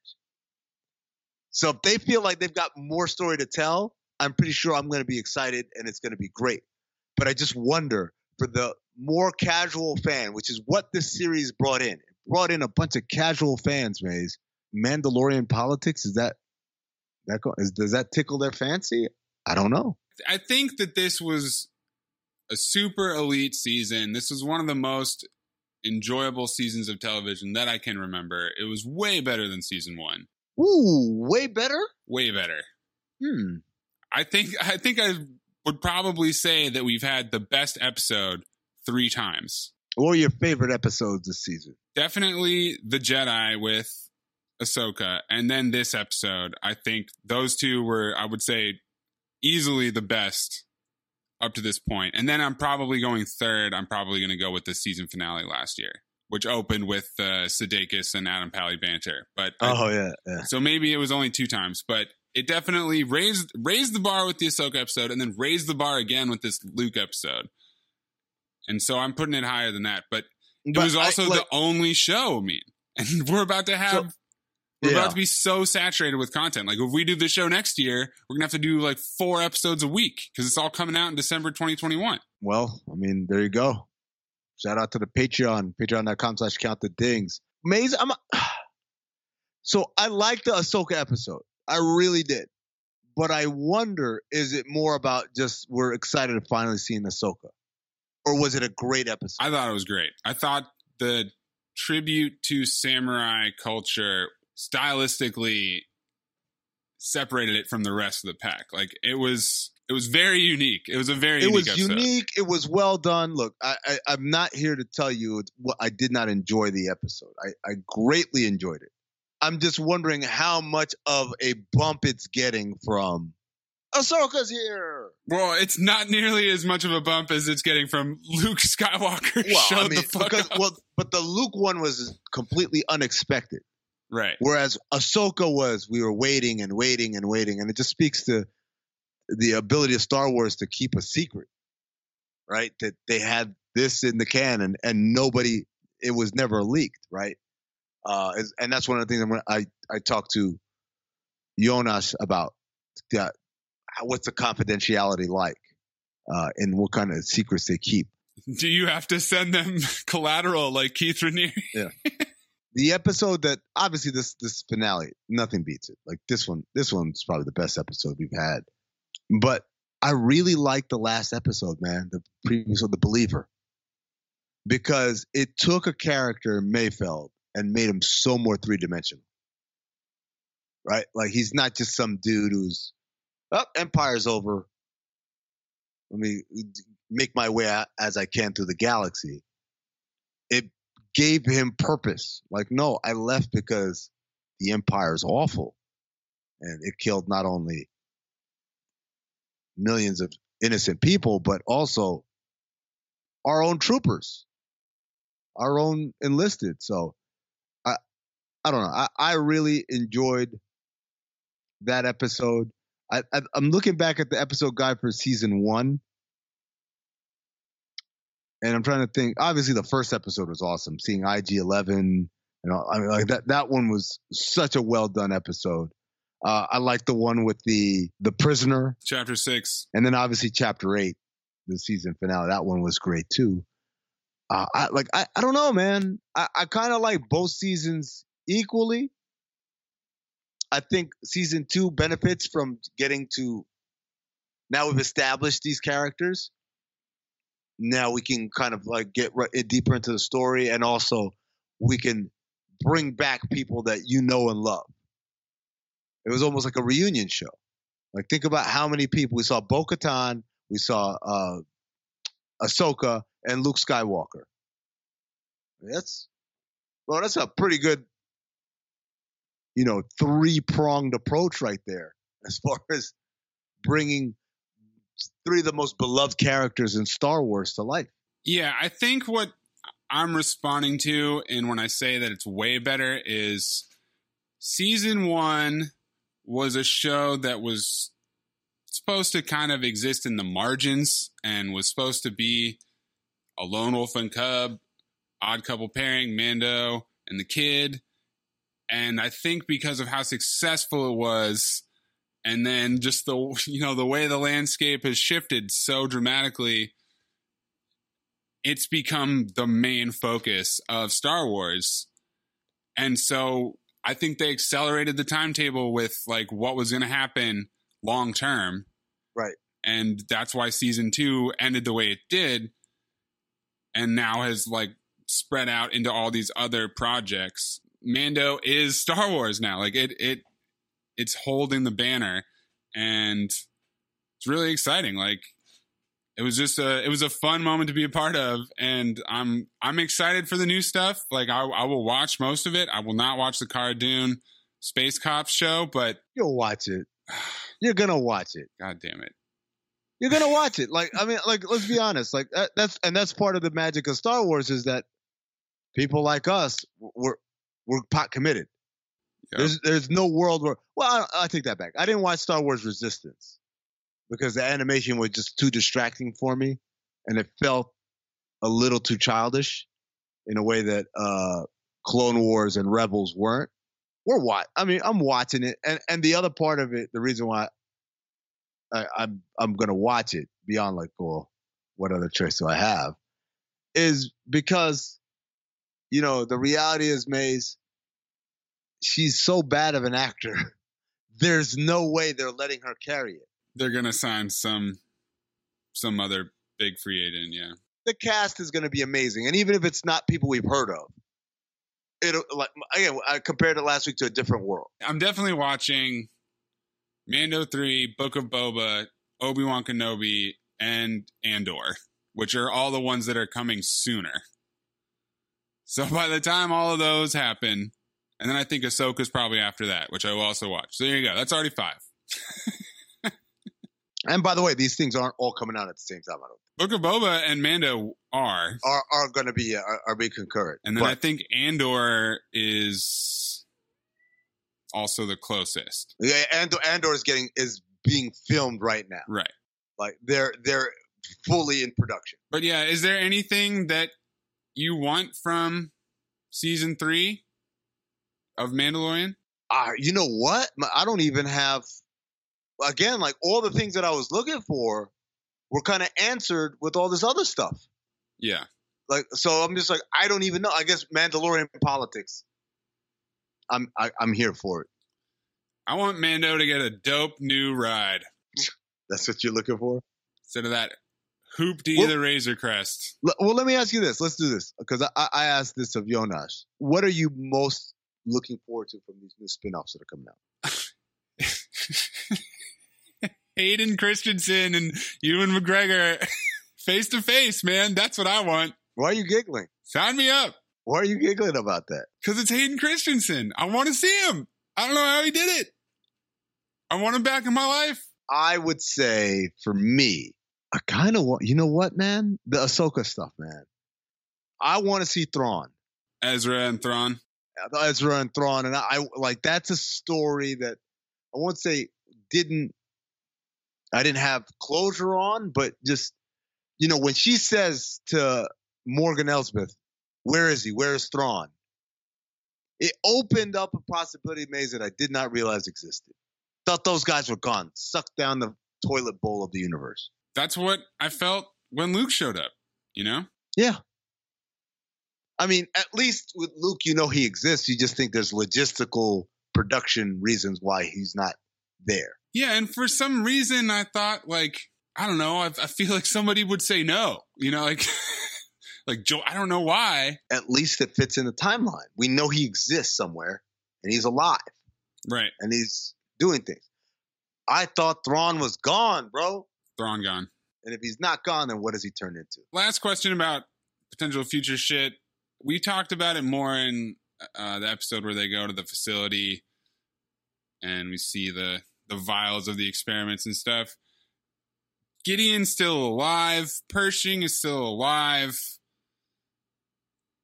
So if they feel like they've got more story to tell, I'm pretty sure I'm going to be excited and it's going to be great. But I just wonder for the more casual fan, which is what this series brought in. It brought in a bunch of casual fans, Maze. Mandalorian politics is that that go, is, does that tickle their fancy? I don't know. I think that this was a super elite season. This was one of the most enjoyable seasons of television that I can remember. It was way better than season one. Ooh, way better. Way better. Hmm. I think I think I would probably say that we've had the best episode three times. What were your favorite episodes this season? Definitely the Jedi with Ahsoka, and then this episode. I think those two were, I would say, easily the best up to this point. And then I'm probably going third. I'm probably going to go with the season finale last year, which opened with uh, Sudeikis and Adam Pally banter. But I- Oh yeah, yeah. so maybe it was only two times, but it definitely raised raised the bar with the Ahsoka episode, and then raised the bar again with this Luke episode. And so I'm putting it higher than that. But it But was I- also like- the only show. I mean, and we're about to have. So- we're Yeah. about to be so saturated with content. Like if we do the show next year, we're gonna have to do like four episodes a week because it's all coming out in December 2021. Well, I mean, there you go. Shout out to the Patreon, patreon.com slash count the dings. Maze, I'm so I like the Ahsoka episode. I really did. But I wonder, is it more about just we're excited to finally see Ahsoka? Or was it a great episode? I thought it was great. I thought the tribute to samurai culture stylistically separated it from the rest of the pack. Like it was it was very unique. It was a very it unique was episode. unique. It was well done. Look, I, I, I'm not here to tell you what I did not enjoy the episode. I, I greatly enjoyed it. I'm just wondering how much of a bump it's getting from Ahsoka's here. Well, it's not nearly as much of a bump as it's getting from Luke Skywalker. Well, I mean, the fuck because up. well, but the Luke one was completely unexpected, right. whereas Ahsoka was we were waiting and waiting and waiting, and it just speaks to the ability of Star Wars to keep a secret, right? That they had this in the can and and nobody, it was never leaked, right? Uh, and that's one of the things I'm gonna, I I talked to Jonas about. That, what's the confidentiality like, uh, and what kind of secrets they keep. Do you have to send them collateral like Keith Raniere? the episode that obviously this this finale nothing beats it. Like this one this one's probably the best episode we've had. But i really like the last episode man the previous one the believer. Because it took a character mayfeld and made him so more three-dimensional. Right? Like he's not just some dude who's oh empire's over. Let me uh, make my way as i can through the galaxy gave him purpose. Like, no, I left because the empire is awful. And it killed not only millions of innocent people, but also our own troopers, our own enlisted. So I I don't know. I, I really enjoyed that episode. I, I I'm looking back at the episode guide for season one and I'm trying to think. Obviously, the first episode was awesome. Seeing IG Eleven, you know, I mean, like that. That one was such a well done episode. Uh, I like the one with the the prisoner, Chapter six. and then obviously chapter eight, the season finale. That one was great too. Uh, I like. I, I don't know, man. I, I kind of like both seasons equally. I think season two benefits from getting to. Now we've established these characters now we can kind of like get right, deeper into the story and also we can bring back people that you know and love. It was almost like a reunion show. Like think about how many people we saw bo-katan we saw uh ahsoka and luke skywalker. That's well that's a pretty good you know three-pronged approach right there as far as bringing three of the most beloved characters in Star Wars to life. Yeah, I think what I'm responding to, and when I say that it's way better, is season one was a show that was supposed to kind of exist in the margins and was supposed to be a lone wolf and cub, odd couple pairing, Mando and the kid. And I think because of how successful it was, and then just the you know the way the landscape has shifted so dramatically, it's become the main focus of Star Wars. And so I think they accelerated the timetable with like what was going to happen long term. Right. And that's why season 2 ended the way it did and now has like spread out into all these other projects. Mando is Star Wars now. Like it it it's holding the banner and it's really exciting. Like it was just a it was a fun moment to be a part of and I'm I'm excited for the new stuff. Like I I will watch most of it. I will not watch the Cara Dune Space Cops show, but you'll watch it. You're gonna watch it. God damn it. You're gonna watch it. Like I mean, like let's be honest. Like that, that's and that's part of the magic of Star Wars is that people like us we're we're pot committed. Yep. There's there's no world where well I, I take that back. I didn't watch Star Wars Resistance because the animation was just too distracting for me, and it felt a little too childish in a way that uh, Clone Wars and Rebels weren't. We're what I mean. I'm watching it, and and the other part of it, the reason why I, I'm I'm gonna watch it beyond like, well, what other choice do I have? Is because, you know, the reality is, Maze, she's so bad of an actor. There's no way they're letting her carry it. They're gonna sign some some other big free agent, yeah. The cast is gonna be amazing, and even if it's not people we've heard of, it'll like again. I compared it last week to a different world. I'm definitely watching Mando 3, Book of Boba, Obi Wan Kenobi, and Andor, which are all the ones that are coming sooner. So by the time all of those happen, and then I think Ahsoka's probably after that, which I will also watch. So there you go. That's already five. and by the way, these things aren't all coming out at the same time. I don't Book of Boba and Mando are are are going to be uh, are, are be concurrent. And then but, I think Andor is also the closest. Yeah, Andor, Andor is getting is being filmed right now. Right. Like they're they're fully in production. But yeah, is there anything that you want from season three of Mandalorian? Uh, you know what? I don't even have. Again, like all the things that I was looking for were kind of answered with all this other stuff. Yeah. Like so, I'm just like I don't even know. I guess Mandalorian politics. I'm I, am i am here for it. I want Mando to get a dope new ride. That's what you're looking for. Instead of that hoopty well, the Razor Crest. L- well, let me ask you this. Let's do this because I, I asked this of Jonas. What are you most looking forward to from these new spin-offs that are coming out? Hayden Christensen and Ewan McGregor face to face, man. That's what I want. Why are you giggling? Sign me up. Why are you giggling about that? Because it's Hayden Christensen. I want to see him. I don't know how he did it. I want him back in my life. I would say for me, I kind of want, you know what, man? The Ahsoka stuff, man. I want to see Thrawn. Ezra and Thrawn. Ezra and Thrawn. And I, I like, that's a story that I won't say didn't, I didn't have closure on, but just, you know, when she says to Morgan Elsbeth, where is he? Where is Thrawn? It opened up a possibility maze that I did not realize existed. Thought those guys were gone, sucked down the toilet bowl of the universe. That's what I felt when Luke showed up, you know? Yeah. I mean, at least with Luke, you know he exists. You just think there's logistical production reasons why he's not there. Yeah, and for some reason, I thought, like, I don't know, I, I feel like somebody would say no. You know, like. Like Joe, I don't know why. At least it fits in the timeline. We know he exists somewhere and he's alive. Right. And he's doing things. I thought Thrawn was gone, bro. Thrawn gone. And if he's not gone, then what does he turn into? Last question about potential future shit. We talked about it more in uh, the episode where they go to the facility and we see the the vials of the experiments and stuff. Gideon's still alive. Pershing is still alive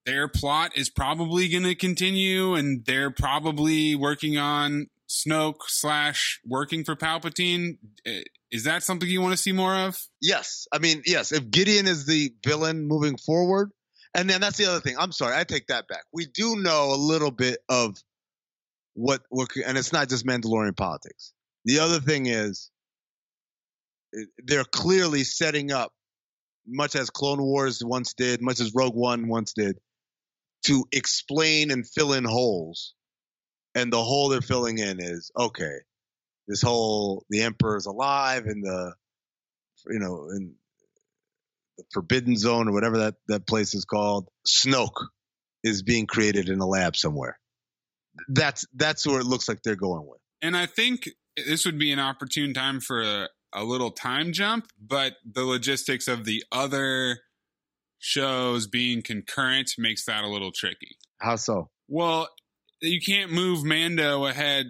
their plot is probably going to continue and they're probably working on Snoke slash working for Palpatine. Eh, is that something you want to see more of? Yes. I mean, yes. If Gideon is the villain moving forward, and then that's the other thing. I'm sorry, I take that back. We do know a little bit of what what and it's not just Mandalorian politics. The other thing is they're clearly setting up much as Clone Wars once did, much as Rogue One once did, to explain and fill in holes. And the hole they're filling in is okay, this whole the Emperor is alive and the you know, in the Forbidden Zone or whatever that, that place is called, Snoke is being created in a lab somewhere. That's that's where it looks like they're going with. And I think this would be an opportune time for a, a little time jump, but the logistics of the other shows being concurrent makes that a little tricky. How so? Well, you can't move Mando ahead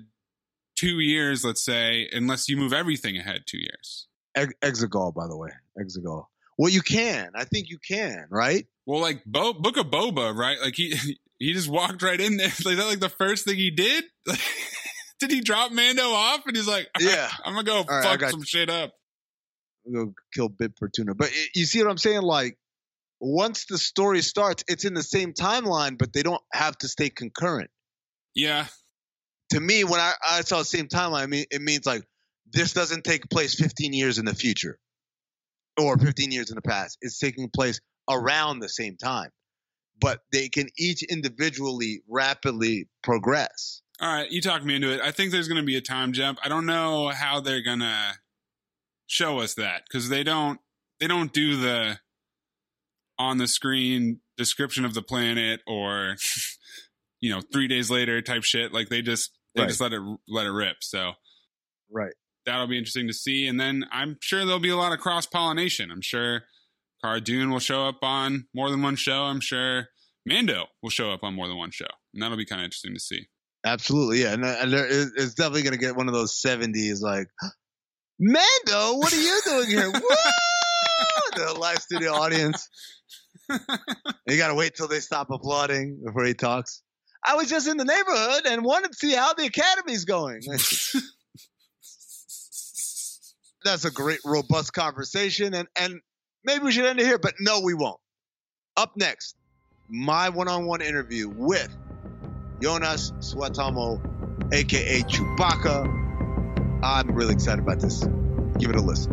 two years, let's say, unless you move everything ahead two years. Exegol, by the way, Exegol. Well, you can. I think you can, right? Well, like Bo- Book of Boba, right? Like he he just walked right in there. Like that, like the first thing he did. did he drop Mando off? And he's like, "Yeah, I'm gonna go fuck some you. shit up." Go kill Bib Fortuna. But you see what I'm saying? Like once the story starts, it's in the same timeline, but they don't have to stay concurrent. Yeah. To me, when I, I saw the same timeline, I mean, it means like this doesn't take place 15 years in the future or 15 years in the past. It's taking place around the same time, but they can each individually rapidly progress. All right, you talked me into it. I think there's going to be a time jump. I don't know how they're going to show us that because they don't they don't do the on the screen description of the planet or you know three days later type shit. Like they just they right. just let it let it rip. So right that'll be interesting to see. And then I'm sure there'll be a lot of cross pollination. I'm sure Cara Dune will show up on more than one show. I'm sure Mando will show up on more than one show, and that'll be kind of interesting to see. Absolutely, yeah, and, and there it's definitely going to get one of those '70s like, Mando, what are you doing here? The live studio audience. you got to wait till they stop applauding before he talks. I was just in the neighborhood and wanted to see how the academy's going that's a great, robust conversation. And, and maybe we should end it here, but no, we won't. Up next, my one on one interview with Jonas Suotamo, aka Chewbacca. I'm really excited about this. Give it a listen.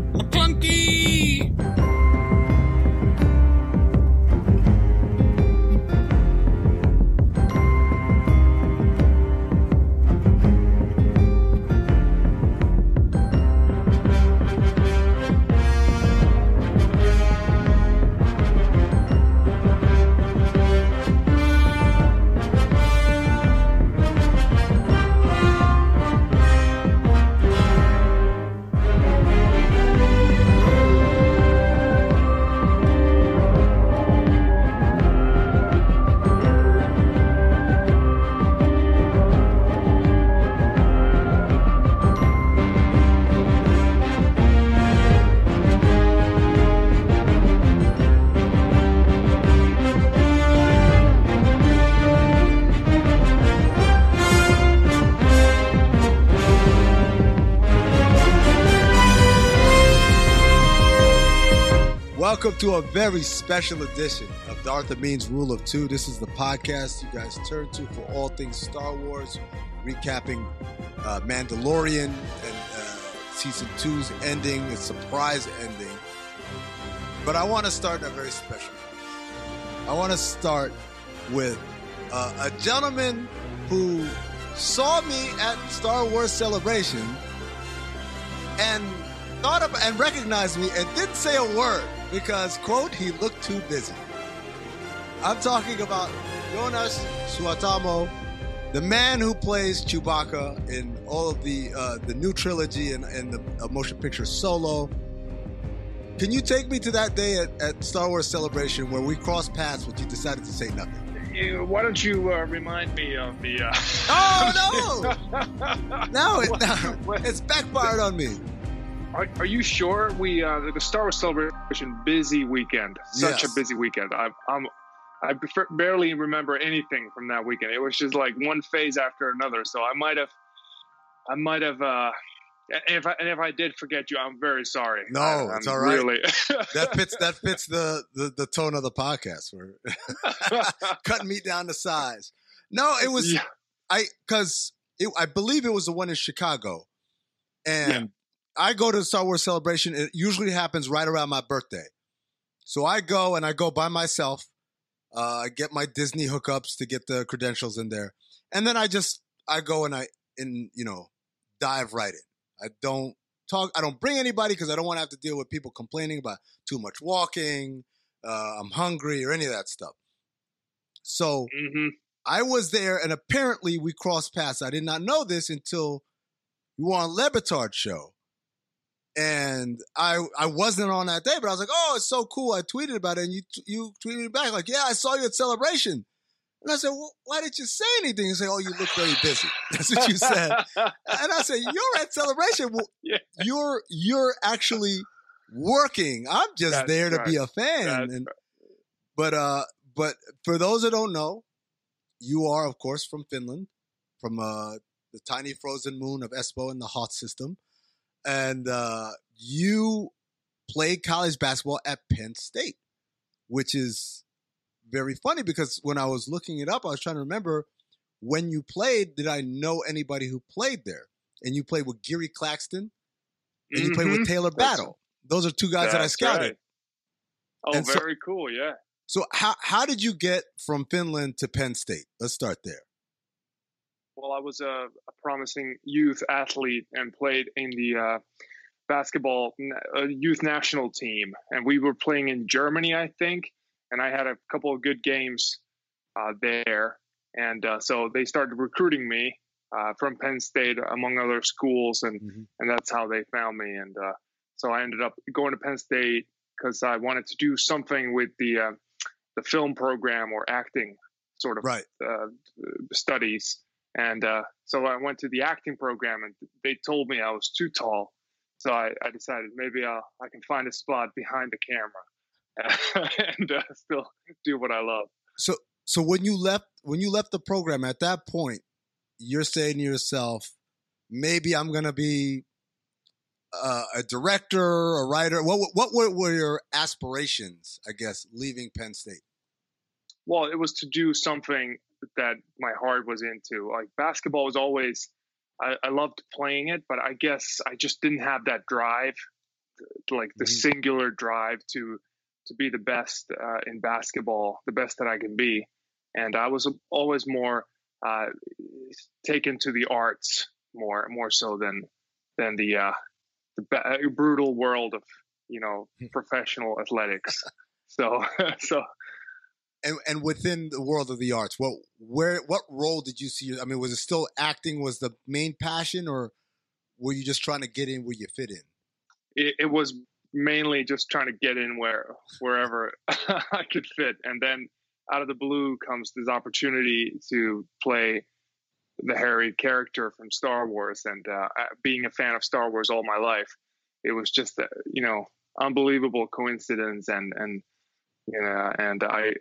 To a very special edition of Darth Means Rule of Two. This is the podcast you guys turn to for all things Star Wars, recapping uh, Mandalorian and uh, season two's ending, a surprise ending. But I want to start a very special. I want to start with uh, a gentleman who saw me at Star Wars Celebration and thought of and recognized me and didn't say a word because, quote, he looked too busy. I'm talking about Jonas Suotamo, the man who plays Chewbacca in all of the uh, the new trilogy and, and the uh, motion picture Solo. Can you take me to that day at, at Star Wars Celebration where we crossed paths, but you decided to say nothing? why don't you uh, remind me of the? Uh... Oh no! no, it, no, it's backfired on me. Are, are you sure we uh, the Star Wars Celebration busy weekend? Such yes. a busy weekend. I, I'm I barely remember anything from that weekend. It was just like one phase after another. So I might have, I might have. uh and if I, and if I did forget you, I'm very sorry. No, I, it's all right. Really. that fits that fits the, the the tone of the podcast. We're cutting me down to size. No, it was yeah. I because I believe it was the one in Chicago, and. I go to the Star Wars celebration. It usually happens right around my birthday, so I go and I go by myself. Uh, I get my Disney hookups to get the credentials in there, and then I just I go and I in you know dive right in. I don't talk. I don't bring anybody because I don't want to have to deal with people complaining about too much walking. Uh, I'm hungry or any of that stuff. So mm-hmm. I was there, and apparently we crossed paths. I did not know this until you were on Le show, and I I wasn't on that day, but I was like, oh, it's so cool. I tweeted about it, and you you tweeted back like, yeah, I saw you at Celebration. And I said, well, why did you say anything? You say, oh, you look very busy. That's what you said. and I said, you're at celebration. Well, yeah. You're you're actually working. I'm just That's there to be a fan. And, but uh, but for those that don't know, you are of course from Finland, from uh, the tiny frozen moon of Espoo in the Hoth system, and uh, you played college basketball at Penn State, which is very funny because when I was looking it up, I was trying to remember when you played, did I know anybody who played there? And you played with Geary Claxton and you mm-hmm. played with mm-hmm. Talor Battle. Those are two guys that I scouted. Right. Oh, and very so, cool. Yeah. So how how did you get from Finland to Penn State? Let's start there. Well, I was a, a promising youth athlete and played in the uh, basketball uh, youth national team, and we were playing in Germany, I think and I had a couple of good games uh, there. And uh, so they started recruiting me uh, from Penn State, among other schools, and mm-hmm. and that's how they found me. And uh, so I ended up going to Penn State because I wanted to do something with the uh, the film program or acting sort of right. Uh, studies. And so I went to the acting program, and they told me I was too tall. So I, I decided maybe I'll, I can find a spot behind the camera. and uh, still do what I love. So, so when you left, when you left the program at that point, you're saying to yourself, maybe I'm going to be uh, a director, a writer. What what were your aspirations? I guess leaving Penn State. Well, it was to do something that my heart was into. Like basketball was always, I, I loved playing it, but I guess I just didn't have that drive, like the mm-hmm. singular drive to to be the best uh, in basketball, the best that I can be. And I was always more uh, taken to the arts more more so than than the uh, the uh, brutal world of you know hmm. professional athletics. So so. And, and within the world of the arts, what where what role did you see? I mean, was it still acting was the main passion, or were you just trying to get in where you fit in? It, it was mainly just trying to get in where wherever I could fit. And then out of the blue comes this opportunity to play the hairy character from Star Wars. And uh, being a fan of Star Wars all my life, it was just a you know unbelievable coincidence, and and you know, and I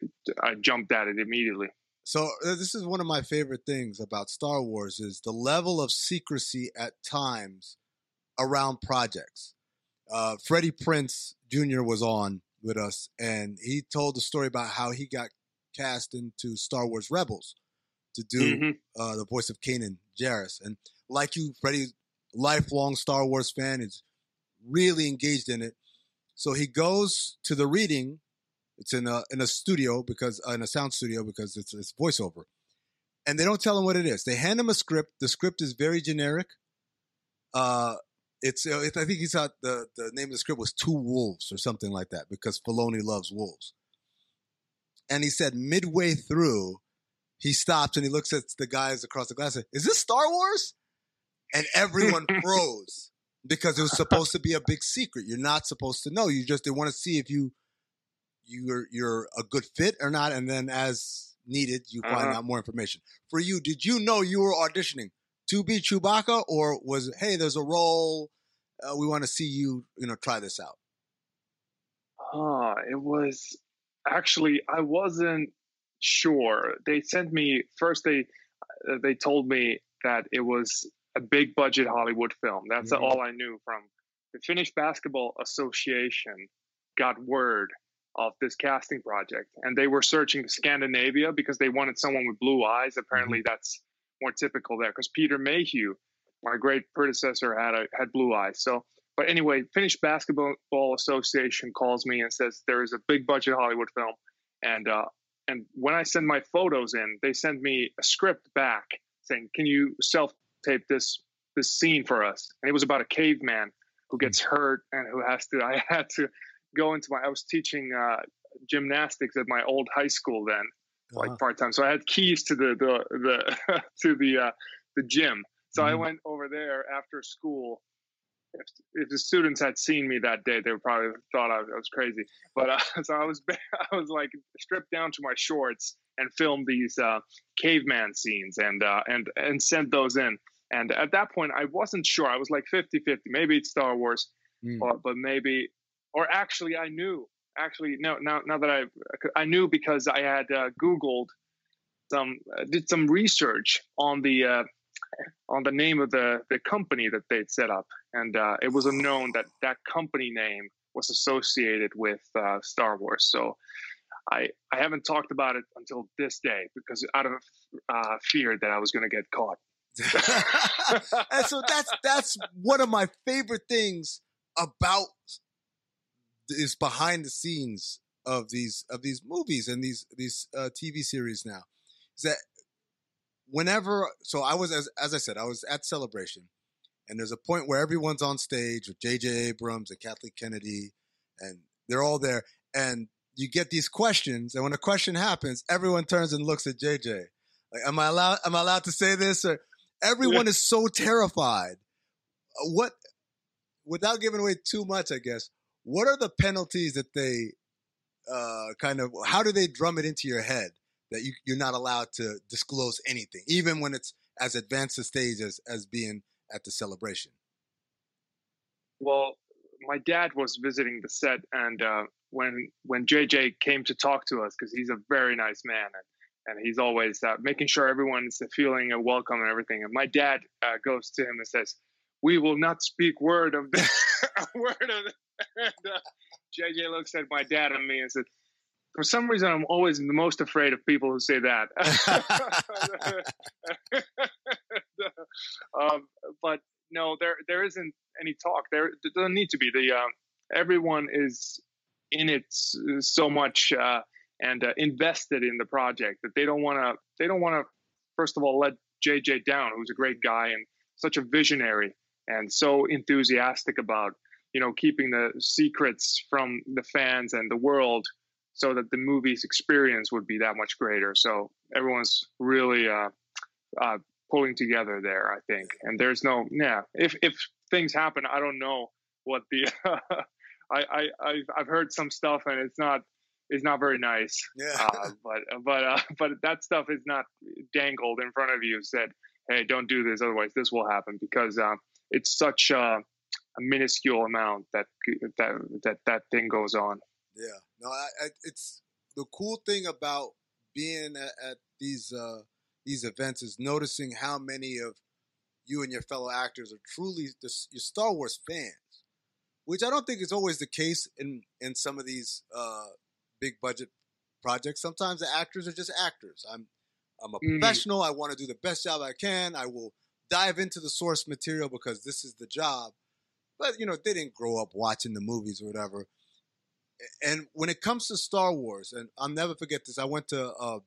I jumped at it immediately. So uh, this is one of my favorite things about Star Wars is the level of secrecy at times around projects uh, Freddie Prinze Jr. was on with us, and he told the story about how he got cast into Star Wars Rebels to do mm-hmm. uh, the voice of Kanan Jarrus. And like you, Freddie, lifelong Star Wars fan, is really engaged in it. So he goes to the reading. It's in a in a studio because uh, in a sound studio because it's it's voiceover, and they don't tell him what it is. They hand him a script. The script is very generic. Uh, it's, uh, I think he thought the the name of the script was Two Wolves or something like that because Filoni loves wolves. And he said midway through, he stops and he looks at the guys across the glass. And, Is this Star Wars? And everyone froze because it was supposed to be a big secret. You're not supposed to know. You just they want to see if you you're you're a good fit or not. And then as needed, you find uh-huh. out more information. For you, did you know you were auditioning to be Chewbacca, or was hey, there's a role, uh, we want to see you, you know, try this out? Ah, uh, it was actually I wasn't sure. They sent me first. They uh, they told me that it was a big budget Hollywood film. That's mm-hmm. all I knew from the Finnish Basketball Association. Got word of this casting project, and they were searching Scandinavia because they wanted someone with blue eyes. Apparently, mm-hmm. that's more typical there because Peter Mayhew, my great predecessor, had a, had blue eyes. So, but anyway, Finnish Basketball Association calls me and says there is a big budget Hollywood film, and uh, and when I send my photos in, they send me a script back saying, "Can you self tape this this scene for us?" And it was about a caveman who gets hurt and who has to. I had to go into my. I was teaching uh, gymnastics at my old high school then, uh-huh. like part time. So I had keys to the the, the to the uh, the gym. So mm-hmm. I went over there after school. If, if, the students had seen me that day, they would probably thought I was, I was crazy. But uh, so I was I was like stripped down to my shorts and filmed these uh, caveman scenes and uh, and and sent those in. And at that point, I wasn't sure. I was like 50 50. Maybe it's Star Wars, mm. or, but maybe, or actually, I knew. Actually, no, now, now that I, I knew because I had uh, Googled some, uh, did some research on the, uh, on the name of the, the company that they'd set up. And uh, it was known that that company name was associated with uh, Star Wars. So I, I haven't talked about it until this day because out of uh, fear that I was going to get caught. and so that's that's one of my favorite things about is behind the scenes of these of these movies and these these uh, TV series now is that whenever so I was as as I said I was at celebration and there's a point where everyone's on stage with J.J. Abrams and Kathleen Kennedy and they're all there and you get these questions and when a question happens everyone turns and looks at JJ like am I allowed am I allowed to say this or Everyone yeah. is so terrified. What, without giving away too much, I guess, what are the penalties that they uh, kind of, how do they drum it into your head that you, you're not allowed to disclose anything, even when it's as advanced a stage as, as being at the celebration? Well, my dad was visiting the set, and uh, when when JJ came to talk to us, because he's a very nice man, and and he's always uh, making sure everyone's feeling welcome and everything. And my dad uh, goes to him and says, "We will not speak word of the word of." And, uh, JJ looks at my dad and me and says, "For some reason, I'm always the most afraid of people who say that." um, but no, there there isn't any talk. There, there doesn't need to be. The uh, everyone is in it so much uh, and uh, invested in the project that they don't want to they don't want to first of all let JJ down who's a great guy and such a visionary and so enthusiastic about you know keeping the secrets from the fans and the world so that the movie's experience would be that much greater so everyone's really uh, uh, pulling together there i think and there's no yeah if if things happen i don't know what the I, I I've, I've heard some stuff and it's not it's not very nice. Yeah. Uh, but but uh, but that stuff is not dangled in front of you. Said, hey, don't do this, otherwise this will happen because uh, it's such a, a, minuscule amount that that that that thing goes on. Yeah. No, I, I, it's the cool thing about being at, at these uh, these events is noticing how many of you and your fellow actors are truly the, your Star Wars fans, which I don't think is always the case in in some of these uh, big budget projects. Sometimes the actors are just actors. I'm I'm a mm. professional. I want to do the best job I can. I will dive into the source material because this is the job. But you know, they didn't grow up watching the movies or whatever. And when it comes to Star Wars, and I'll never forget this. I went to uh,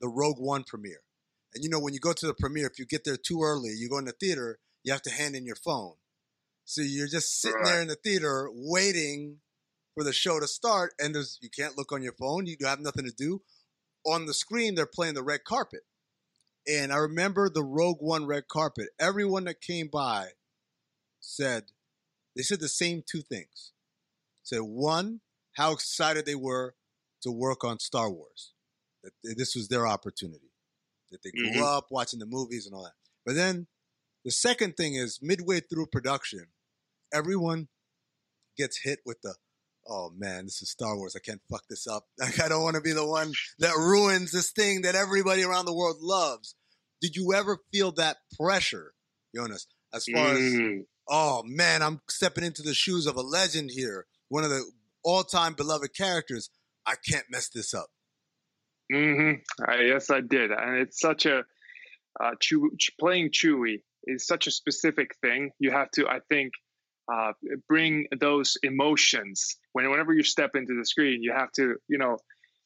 the Rogue One premiere, and you know, when you go to the premiere, if you get there too early, you go in the theater, you have to hand in your phone. So you're just sitting there in the theater waiting for the show to start, and there's you can't look on your phone. You have nothing to do. On the screen, they're playing the red carpet, and I remember the Rogue One red carpet. Everyone that came by said they said the same two things. Said one, how excited they were to work on Star Wars. That this was their opportunity. That they grew mm-hmm. up watching the movies and all that. But then the second thing is midway through production, everyone gets hit with the oh man, this is Star Wars. I can't fuck this up. Like, I don't want to be the one that ruins this thing that everybody around the world loves. Did you ever feel that pressure, Jonas, as far mm. as, oh man, I'm stepping into the shoes of a legend here, one of the all time beloved characters. I can't mess this up. Mm-hmm. yes, I did. And it's such a, uh, Chew, playing Chewie is such a specific thing. You have to, I think, uh, bring those emotions when whenever you step into the screen. You have to, you know,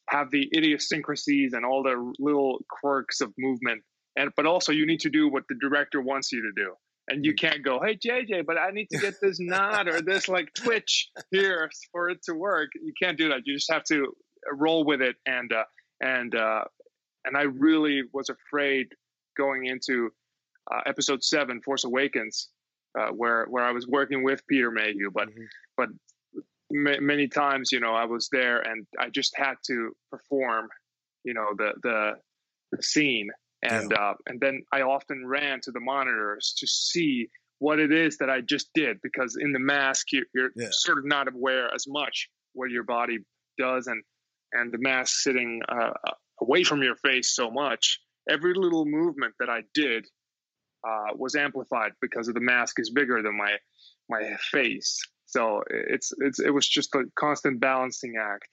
have the idiosyncrasies and all the little quirks of movement, and but also you need to do what the director wants you to do. And you mm. can't go, hey JJ, but I need to get this nod or this like twitch here for it to work. You can't do that. You just have to roll with it and uh, and uh, and I really was afraid going into uh, episode seven, Force Awakens, uh, where where I was working with Peter Mayhew, but mm-hmm. but many times, you know, I was there and I just had to perform, you know, the the, the scene, and yeah. uh, and then I often ran to the monitors to see what it is that I just did because in the mask you're, you're yeah. sort of not aware as much what your body does and and the mask sitting uh, away from your face so much every little movement that I did uh, was amplified because of the mask is bigger than my my face. So it's it's it was just a constant balancing act.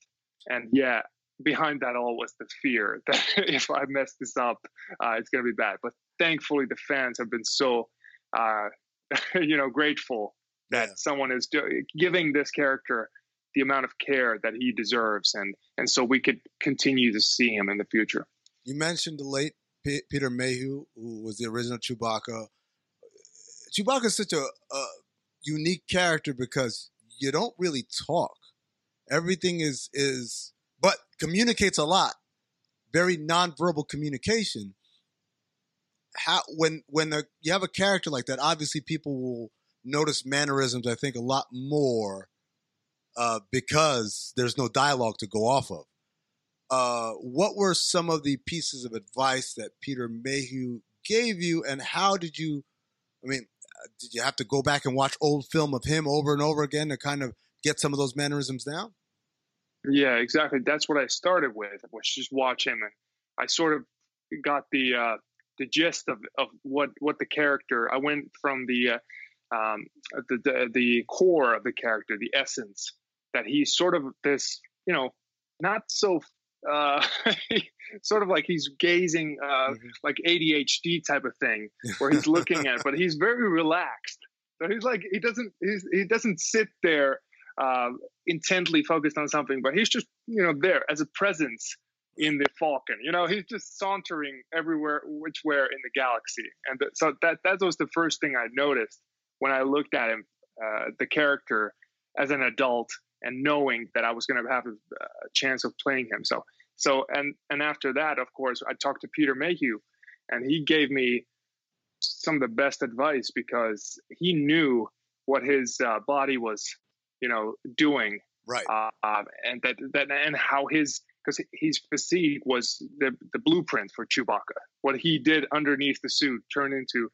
And yeah, behind that all was the fear that if I mess this up, uh, it's gonna be bad. But thankfully, the fans have been so uh, you know grateful that yeah. someone is do- giving this character the amount of care that he deserves, and and so we could continue to see him in the future. You mentioned the late P- Peter Mayhew, who was the original Chewbacca. Chewbacca is such a, a unique character because you don't really talk. Everything is is communicates a lot. Very nonverbal communication. How when when the, you have a character like that, obviously people will notice mannerisms. I think a lot more uh, because there's no dialogue to go off of. Uh, what were some of the pieces of advice that Peter Mayhew gave you, and how did you? I mean, uh, did you have to go back and watch old film of him over and over again to kind of get some of those mannerisms down? Yeah, exactly. That's what I started with. Was just watch him, and I sort of got the uh, the gist of, of what what the character. I went from the uh, um, the, the the core of the character, the essence that he's sort of this, you know, not so uh, sort of like he's gazing uh, mm-hmm. like ADHD type of thing where he's looking at, but he's very relaxed. So he's like he doesn't he's, he doesn't sit there uh, intently focused on something, but he's just you know there as a presence in the Falcon. You know, he's just sauntering everywhere, whichwhere in the galaxy, and th- so that that was the first thing I noticed when I looked at him, uh, the character as an adult and knowing that I was going to have a, a, chance of playing him. So, so and and after that, of course, I talked to Peter Mayhew, and he gave me some of the best advice because he knew what his uh, body was, you know, doing, right, uh, uh, and that that and how his because his physique was the the blueprint for Chewbacca. What he did underneath the suit turned into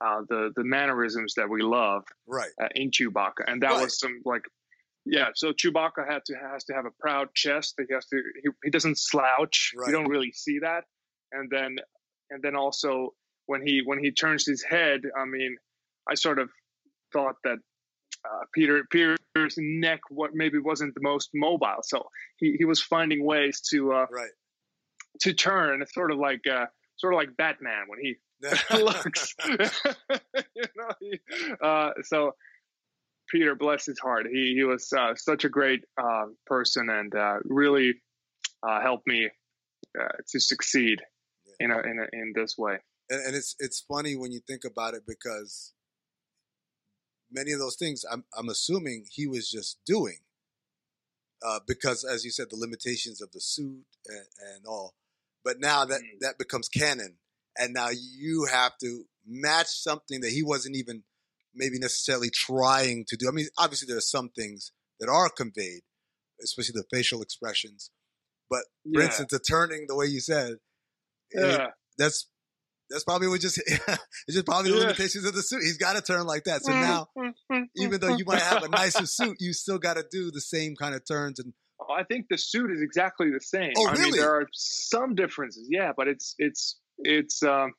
uh, the the mannerisms that we love right uh, in Chewbacca, and that right. was some like yeah, so Chewbacca had to has to have a proud chest. He has to he, he doesn't slouch. Right. You don't really see that. And then and then also when he when he turns his head, I mean, I sort of thought that uh, Peter Peter's neck what maybe wasn't the most mobile, so he, he was finding ways to uh, right to turn. Sort of like uh, sort of like Batman when he looks. you know, he, uh, so Peter, bless his heart, he he was uh, such a great uh, person and uh, really uh, helped me uh, to succeed yeah. in a, in a, in this way. And, and, it's it's funny when you think about it because many of those things I'm I'm assuming he was just doing uh, because, as you said, the limitations of the suit and, and all. But now that mm. that becomes canon, and now you have to match something that he wasn't even maybe necessarily trying to do. I mean, obviously there are some things that are conveyed, especially the facial expressions. But for yeah. instance, the turning, the way you said, yeah. It, that's that's probably what just it's just probably the yeah. limitations of the suit. He's got to turn like that. So now, even though you might have a nicer suit, you still got to do the same kind of turns and. I think the suit is exactly the same. Oh, really? I mean, there are some differences, yeah, but it's it's it's um,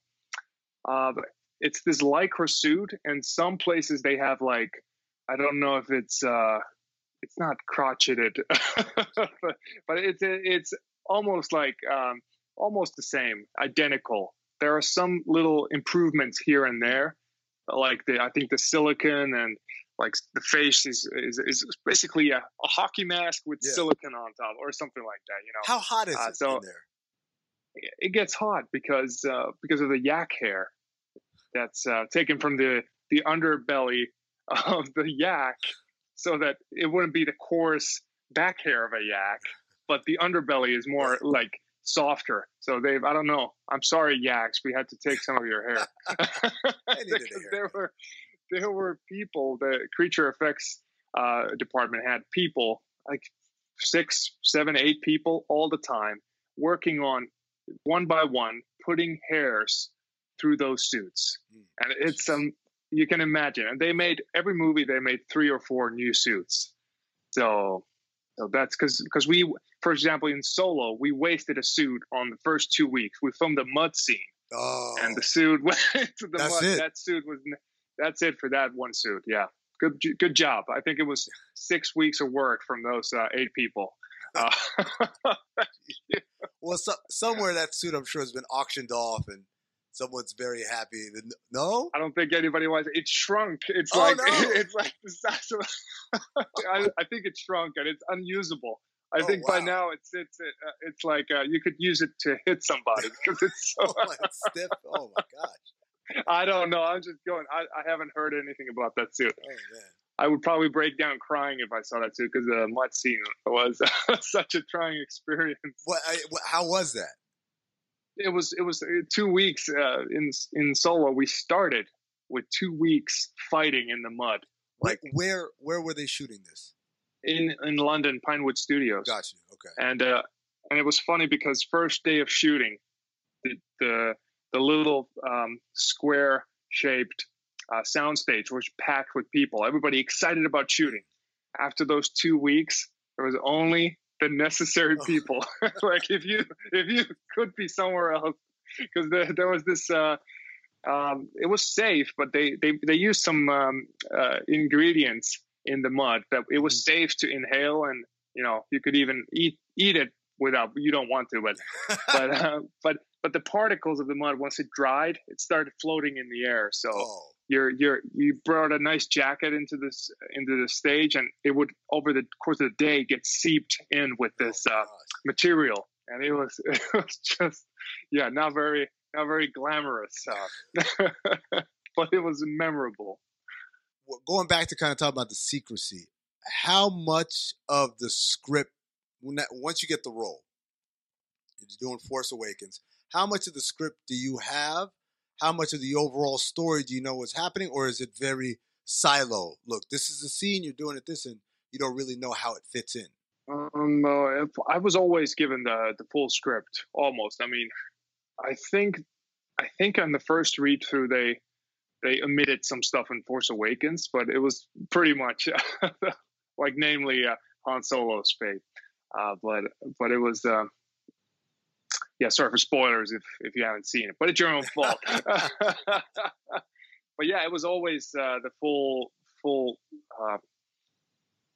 uh, it's this lycra suit, and some places they have like I don't know if it's uh it's not crotcheted, but, it's it's almost like um almost the same, identical there are some little improvements here and there, like the I think the silicon and like the face is is, is basically a, a hockey mask with yeah. silicon on top or something like that. You know, how hot is uh, it so in there? It gets hot because uh, because of the yak hair that's uh, taken from the the underbelly of the yak, so that it wouldn't be the coarse back hair of a yak, but the underbelly is more like softer. So they've I don't know. I'm sorry, yaks. We had to take some of your hair. because there were there were people. The creature effects uh, department had people like six, seven, eight people all the time working on one by one putting hairs through those suits, hmm. and it's um you can imagine. And they made every movie they made three or four new suits. So so that's because because we, for example, in Solo, we wasted a suit on the first two weeks. We filmed a mud scene, oh, and the suit went to the mud. It. That suit was that's it for that one suit. Yeah, good good job. I think it was six weeks of work from those uh, eight people. Uh, well, so, somewhere that suit I'm sure has been auctioned off and someone's very happy. No, I don't think anybody wants. It shrunk. It's oh, like no. it's like the size of. I, I, think it shrunk and it's unusable. I oh, think wow. by now it's it's uh, it's like uh, you could use it to hit somebody because it's so oh, it's stiff. Oh my gosh. I don't know. I'm just going. I, I haven't heard anything about that suit. Oh. I would probably break down crying if I saw that suit because the mud scene was such a trying experience. What, I, what? How was that? It was it was uh, two weeks uh, in in solo. We started with two weeks fighting in the mud. Like where where were they shooting this? In in London, Pinewood Studios. Gotcha. Okay. And uh, and it was funny because first day of shooting, the the, the little um, square shaped uh, soundstage was packed with people. Everybody excited about shooting. After those two weeks, there was only the necessary people. like if you if you could be somewhere else, because there, there was this. Uh, um, it was safe, but they they they used some um, uh, ingredients in the mud that it was mm. safe to inhale, and you know you could even eat eat it without you don't want to, but but uh, but but the particles of the mud once it dried, it started floating in the air. So oh you're you're you brought a nice jacket into this into the stage and it would over the course of the day get seeped in with oh, this uh, material. And it was it was just yeah not very not very glamorous uh, but it was memorable. Well, going back to kind of talk about the secrecy how much of the script that, once you get the role you're doing force awakens how much of the script do you have how much of the overall story do you know what's happening, or is it very silo? Look, this is the scene you're doing it this, and you don't really know how it fits in. Um, uh, I was always given the the full script, almost. I mean, I think I think on the first read through they they omitted some stuff in Force Awakens, but it was pretty much like, namely uh, Han Solo's fate. Uh, but but it was uh, yeah, sorry for spoilers if if you haven't seen it, but it's your own fault. but yeah, it was always uh, the full full uh,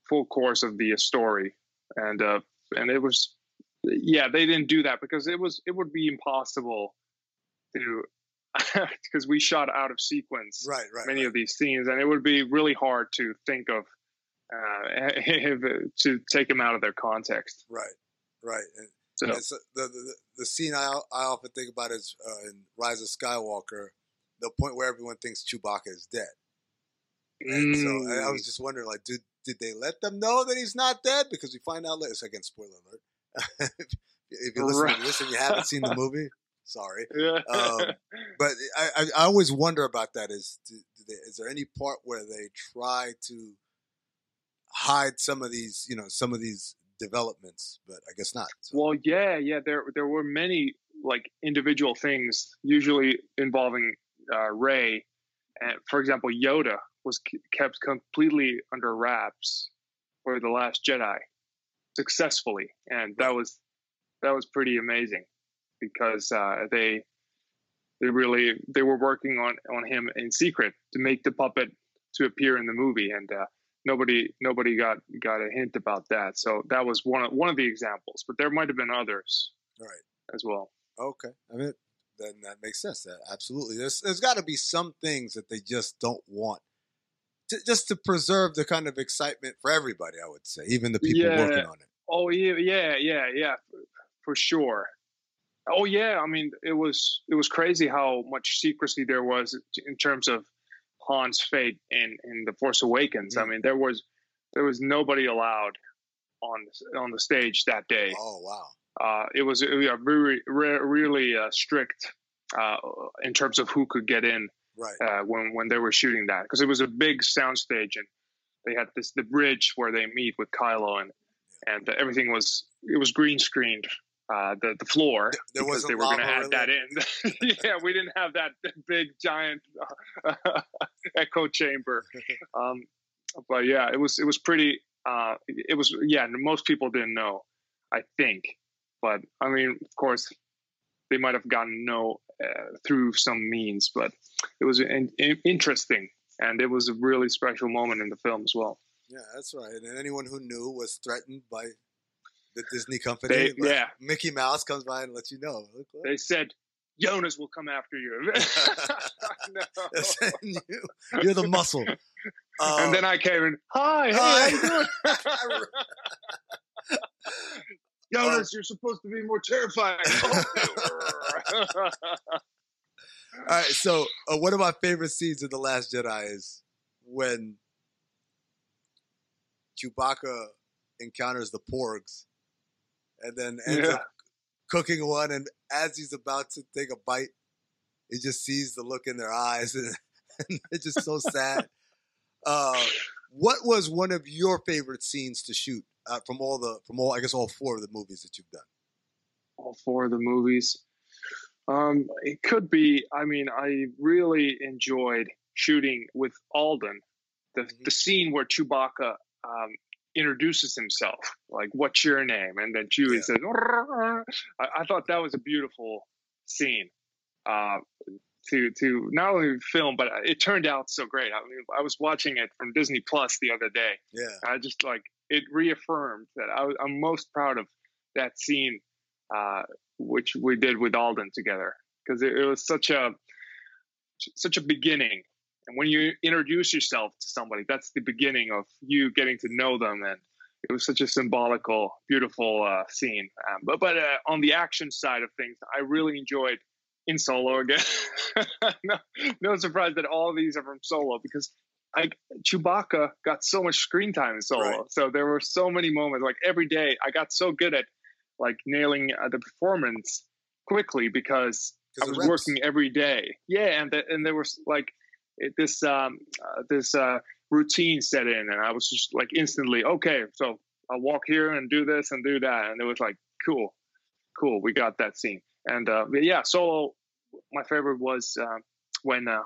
full course of the story, and uh, and it was yeah they didn't do that because it was it would be impossible to because we shot out of sequence right, right, many right. of these scenes, and it would be really hard to think of uh, to take them out of their context. Right, right. And so the, the, the scene I I often think about is uh, in Rise of Skywalker, the point where everyone thinks Chewbacca is dead. And mm. so I, I, was mm. just wondering, like, did did they let them know that he's not dead? Because we find out later. So again, spoiler alert. if you listen, right. listen, you haven't seen the movie. Sorry, um, but I, I, I always wonder about that. Is do, do they, is there any part where they try to hide some of these, you know, some of these developments, but I guess not. So. Well, yeah, yeah. There there were many like individual things, usually involving uh, Rey. And for example, Yoda was kept completely under wraps for the Last Jedi successfully, and that was that was pretty amazing because uh, they they really they were working on on him in secret to make the puppet to appear in the movie, and uh, nobody nobody got got a hint about that. So that was one of one of the examples, but there might have been others, right, as well. Okay, I mean, then that makes sense. That absolutely. There's there's got to be some things that they just don't want, to, just to preserve the kind of excitement for everybody. I would say, even the people Yeah. working on it. Oh yeah, yeah, yeah, yeah, for, for sure. Oh yeah, I mean it was it was crazy how much secrecy there was in terms of Han's fate in in the Force Awakens. I Mm. mean there was there was nobody allowed on on the stage that day. Oh wow. Uh, it was uh, very re- really uh, strict uh, in terms of who could get in Right. uh, when when they were shooting that because it was a big soundstage and they had this the bridge where they meet with Kylo and and everything was it was green screened uh, the the floor There because they were going to add that in. yeah, we didn't have that big giant uh, echo chamber. Um, but yeah, it was it was pretty. Uh, it was yeah. Most people didn't know, I think. But I mean, of course, they might have gotten know uh, through some means. But it was in, in, interesting, and it was a really special moment in the film as well. Yeah, that's right. And anyone who knew was threatened by the Disney company. They- Like, yeah. Mickey Mouse comes by and lets you know. Look, look. They said Joonas will come after you. no. you, you're the muscle. Uh, and then I came in. Hi, Hi. you doing? Joonas, you're supposed to be more terrifying. all right, so uh, one of my favorite scenes in The Last Jedi is when Chewbacca encounters the porgs and then ends Yeah. up cooking one. And as he's about to take a bite, he just sees the look in their eyes and, and it's just so sad. Uh, what was one of your favorite scenes to shoot uh, from all the from all I guess all four of the movies that you've done? All four of the movies. Um, it could be. I mean, I really enjoyed shooting with Alden. The Mhm. the scene where Chewbacca um, introduces himself, like "What's your name?" and then Chewie Yeah. says, I, "I thought that was a beautiful scene." Uh, to to not only film, but it turned out so great. I mean, I was watching it from Disney Plus the other day, Yeah, I just like it reaffirmed that I, I'm most proud of that scene, uh, which we did with Alden together, because it, it was such a such a beginning. And when you introduce yourself to somebody, that's the beginning of you getting to know them, and it was such a symbolical, beautiful uh, scene. Um, but but uh, on the action side of things, I really enjoyed in Solo again. no, no surprise that all these are from Solo because I Chewbacca got so much screen time in Solo. Right. So there were so many moments. Like every day, I got so good at like nailing uh, the performance quickly because I was working every day. Yeah, and the, and there was like it, this um uh, this uh, routine set in, and I was just like instantly okay. So I'll walk here and do this and do that, and it was like cool, cool. We got that scene, and uh, yeah, Solo. My favorite was uh, when uh,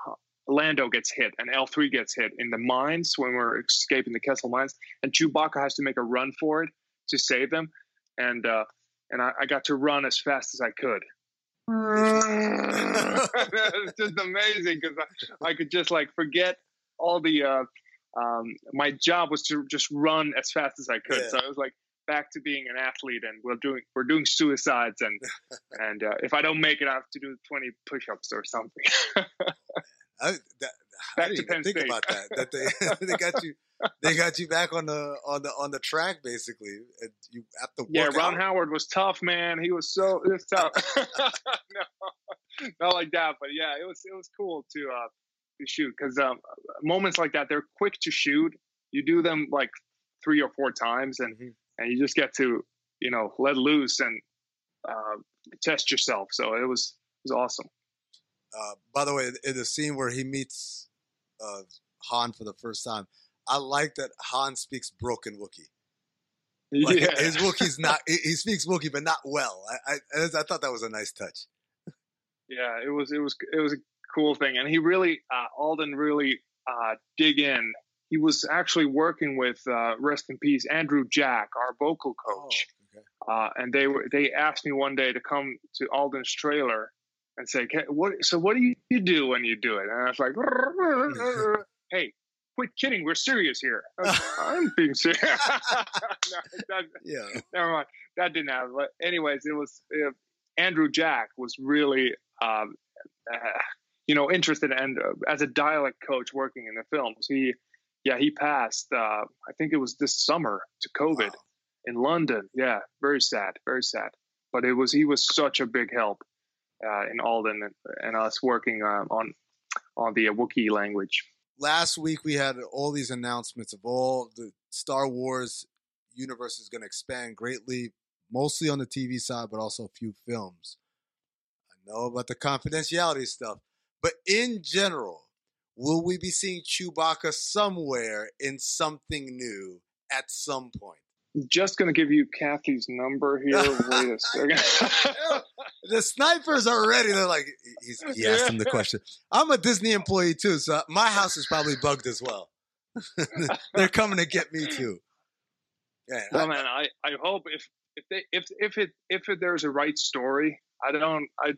Lando gets hit and L three gets hit in the mines when we're escaping the Kessel mines, and Chewbacca has to make a run for it to save them, and uh, and I, I got to run as fast as I could. It's just amazing because I, I could just like forget all the. Uh, um, my job was to just run as fast as I could, Yeah. so I was like back to being an athlete, and we're doing we're doing suicides, and and uh, if I don't make it, I have to do twenty push-ups or something. I, that, Back didn't to Penn think State. about that. That they they got you they got you back on the on the on the track basically. And you have to work Yeah, Ron out. Howard was tough, man. He was so it was tough. no, not like that, but yeah, it was it was cool to uh to shoot because um, moments like that they're quick to shoot. You do them like three or four times, and Mhm. and you just get to you know let loose and uh, test yourself. So it was it was awesome. Uh, by the way, in the scene where he meets uh, Han for the first time, I like that Han speaks broken Wookiee. Like yeah. his Wookiee's not he, he speaks Wookiee, but not well. I, I I thought that was a nice touch. yeah, it was it was it was a cool thing, and he really uh, Alden really uh, dig in. He was actually working with uh, rest in peace Andrew Jack, our vocal coach, Oh, okay. uh, and they were they asked me one day to come to Alden's trailer and say, "Can- "What? So what do you, do when you do it?" And I was like, "Hey." Quit kidding. We're serious here. I'm being serious. no, that, Yeah. never mind. That didn't happen. But anyways, it was uh, Andrew Jack was really uh, uh, you know, interested and uh, as a dialect coach working in the films. He, yeah, he passed. Uh, I think it was this summer to COVID wow. in London. Yeah, very sad, very sad. But it was he was such a big help uh, in Alden and, and, us working um, on on the Wookiee language. Last week we had all these announcements of all the Star Wars universe is going to expand greatly, mostly on the TV side, but also a few films. I know about the confidentiality stuff, but in general, will we be seeing Chewbacca somewhere in something new at some point? Just going to give you Kathy's number here. Wait a second. the snipers are ready. They're like, he asked him the question. I'm a Disney employee too, so my house is probably bugged as well. They're coming to get me too. Yeah, well, I, man, I, I hope if if they if if it if it, there's a right story, I don't I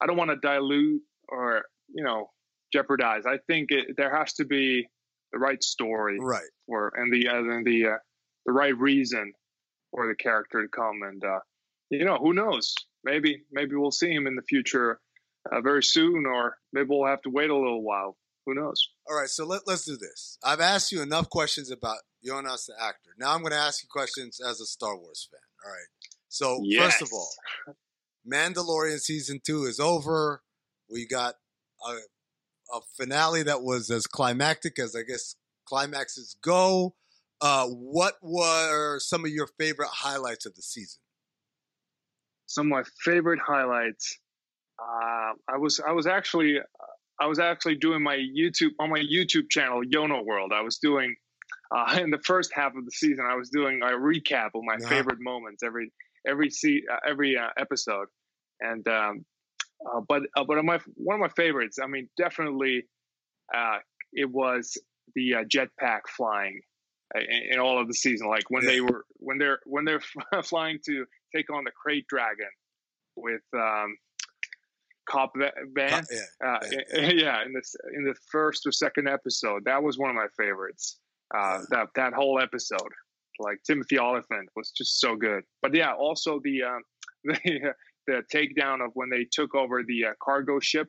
I don't want to dilute or you know jeopardize. I think it, there has to be the right story, right, or and the uh, and the uh, the right reason for the character to come, and uh, you know who knows, maybe maybe we'll see him in the future uh, very soon, or maybe we'll have to wait a little while. Who knows? All right, so let, let's do this. I've asked you enough questions about Joonas the actor. Now I'm going to ask you questions as a Star Wars fan. All right. So yes. first of all, Mandalorian season two is over. We got a, a finale that was as climactic as I guess climaxes go. Uh, what were some of your favorite highlights of the season? Some of my favorite highlights. Uh, I was I was actually I was actually doing my YouTube on my YouTube channel Yono World. I was doing uh, in the first half of the season. I was doing a recap of my yeah. favorite moments every every se- uh, every uh, episode, and um, uh, but uh, but my one of my favorites. I mean, definitely, uh, it was the jetpack flying in, in, all of the season. Like when yeah. they were when they're when they're flying to take on the krayt dragon with. Um, Cobb Vanth, yeah, uh, yeah. yeah, in this in the first or second episode, that was one of my favorites. Uh, that that whole episode, like Timothy Olyphant, was just so good. But yeah, also the uh, the the takedown of when they took over the uh, cargo ship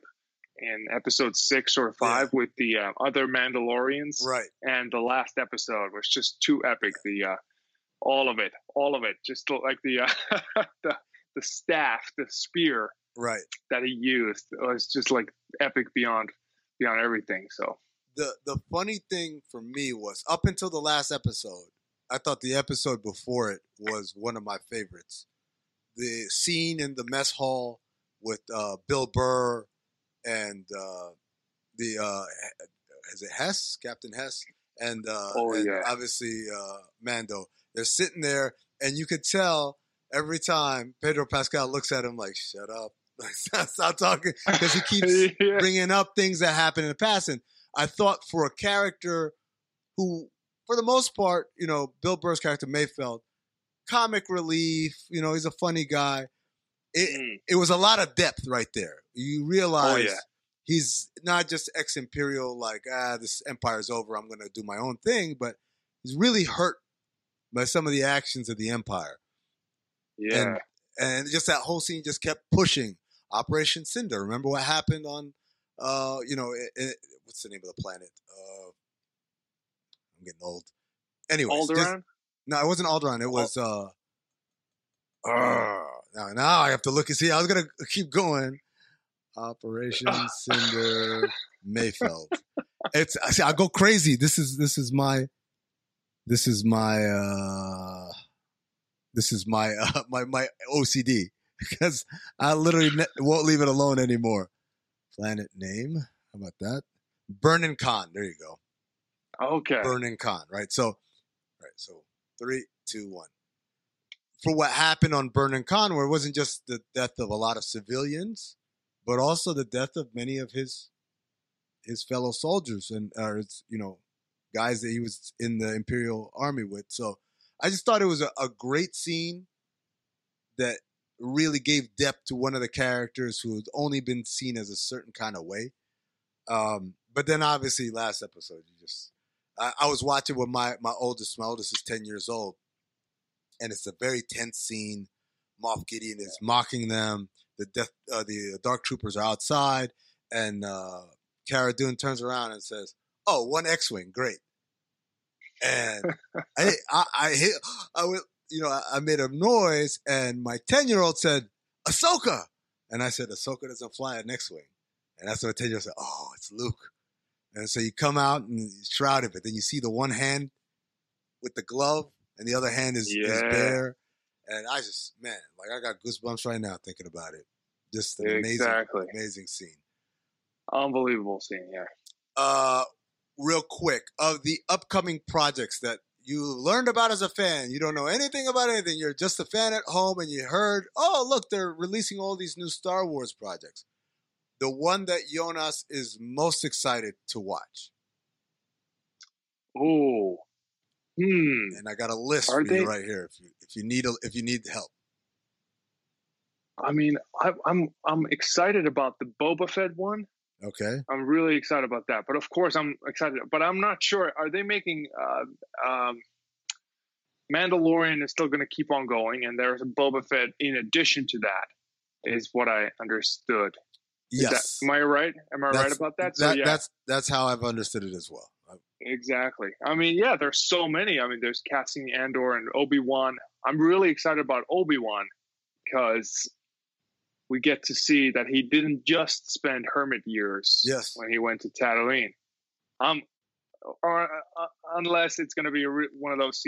in episode six or five yeah. with the uh, other Mandalorians, right? And the last episode was just too epic. The uh, all of it, all of it, just like the the the staff, the spear right that he used was just like epic beyond beyond everything so the the funny thing for me was up until the last episode i thought the episode before it was one of my favorites the scene in the mess hall with uh, bill burr and uh, the uh, is it hess captain hess and, uh, oh, and yeah. obviously uh, mando they're sitting there and you could tell every time Pedro Pascal looks at him like, "Shut up, stop, talking because he keeps yeah. bringing up things that happened in the past. And I thought for a character who, for the most part, you know, Bill Burr's character Mayfeld, comic relief. You know, he's a funny guy. It mm. it was a lot of depth right there. You realize. Oh, yeah. He's not just ex imperial, like, ah, this empire's over, I'm going to do my own thing, but he's really hurt by some of the actions of the empire. Yeah. And, and just that whole scene just kept pushing Operation Cinder. Remember what happened on, uh, you know, it, it, what's the name of the planet? Uh, I'm getting old. Anyway, Alderaan. No, it wasn't Alderaan. It was. Uh, now, now I have to look and see. I was gonna keep going. Operation Cinder Mayfeld. It's I see. I go crazy. This is this is my this is my uh this is my uh, my my OCD because I literally ne- won't leave it alone anymore. Planet name. How about that? Burnin Konn. There you go. Okay. Burnin Konn. Right. So, right. So three, two, one. For what happened on Burnin Konn, where it wasn't just the death of a lot of civilians, but also the death of many of his his fellow soldiers and or you know guys that he was in the Imperial Army with. So I just thought it was a, a great scene that really gave depth to one of the characters who had only been seen as a certain kind of way. Um, but then obviously last episode, you just I, I, was watching with my my oldest. My oldest is ten years old, and it's a very tense scene. Moff Gideon is mocking them. The death, uh, the Dark Troopers are outside, and uh, Cara Dune turns around and says, "Oh, one X-wing, great." And I, I, I hit, I went, you know, I, made a noise, and my ten-year-old said, "Ahsoka," and I said, "Ahsoka doesn't fly an X-wing," and that's what ten-year-old said, "Oh, it's Luke." And so you come out and shrouded, but then you see the one hand with the glove, and the other hand is, yeah. is bare. And I just, man, like I got goosebumps right now thinking about it. Just an exactly. amazing, amazing scene. Unbelievable scene, yeah. Uh, real quick, of the upcoming projects that you learned about as a fan, you don't know anything about anything. You're just a fan at home, and you heard, oh, look, they're releasing all these new Star Wars projects. The one that Joonas is most excited to watch. Oh, Hmm. And I got a list Are for they? right here if you if you need a, if you need help. I mean, I, I'm I'm excited about the Boba Fett one. Okay. I'm really excited about that. But of course, I'm excited. But I'm not sure. Are they making uh, um, Mandalorian is still going to keep on going, and there's a Boba Fett in addition to that, is what I understood. Yes. That, am I right? Am I that's, right about that? that yeah. That's that's how I've understood it as well. Exactly. I mean, yeah, there's so many. I mean, there's Cassian Andor and Obi Wan. I'm really excited about Obi Wan because we get to see that he didn't just spend hermit years yes. when he went to Tatooine. Um, or uh, unless it's going to be re- one of those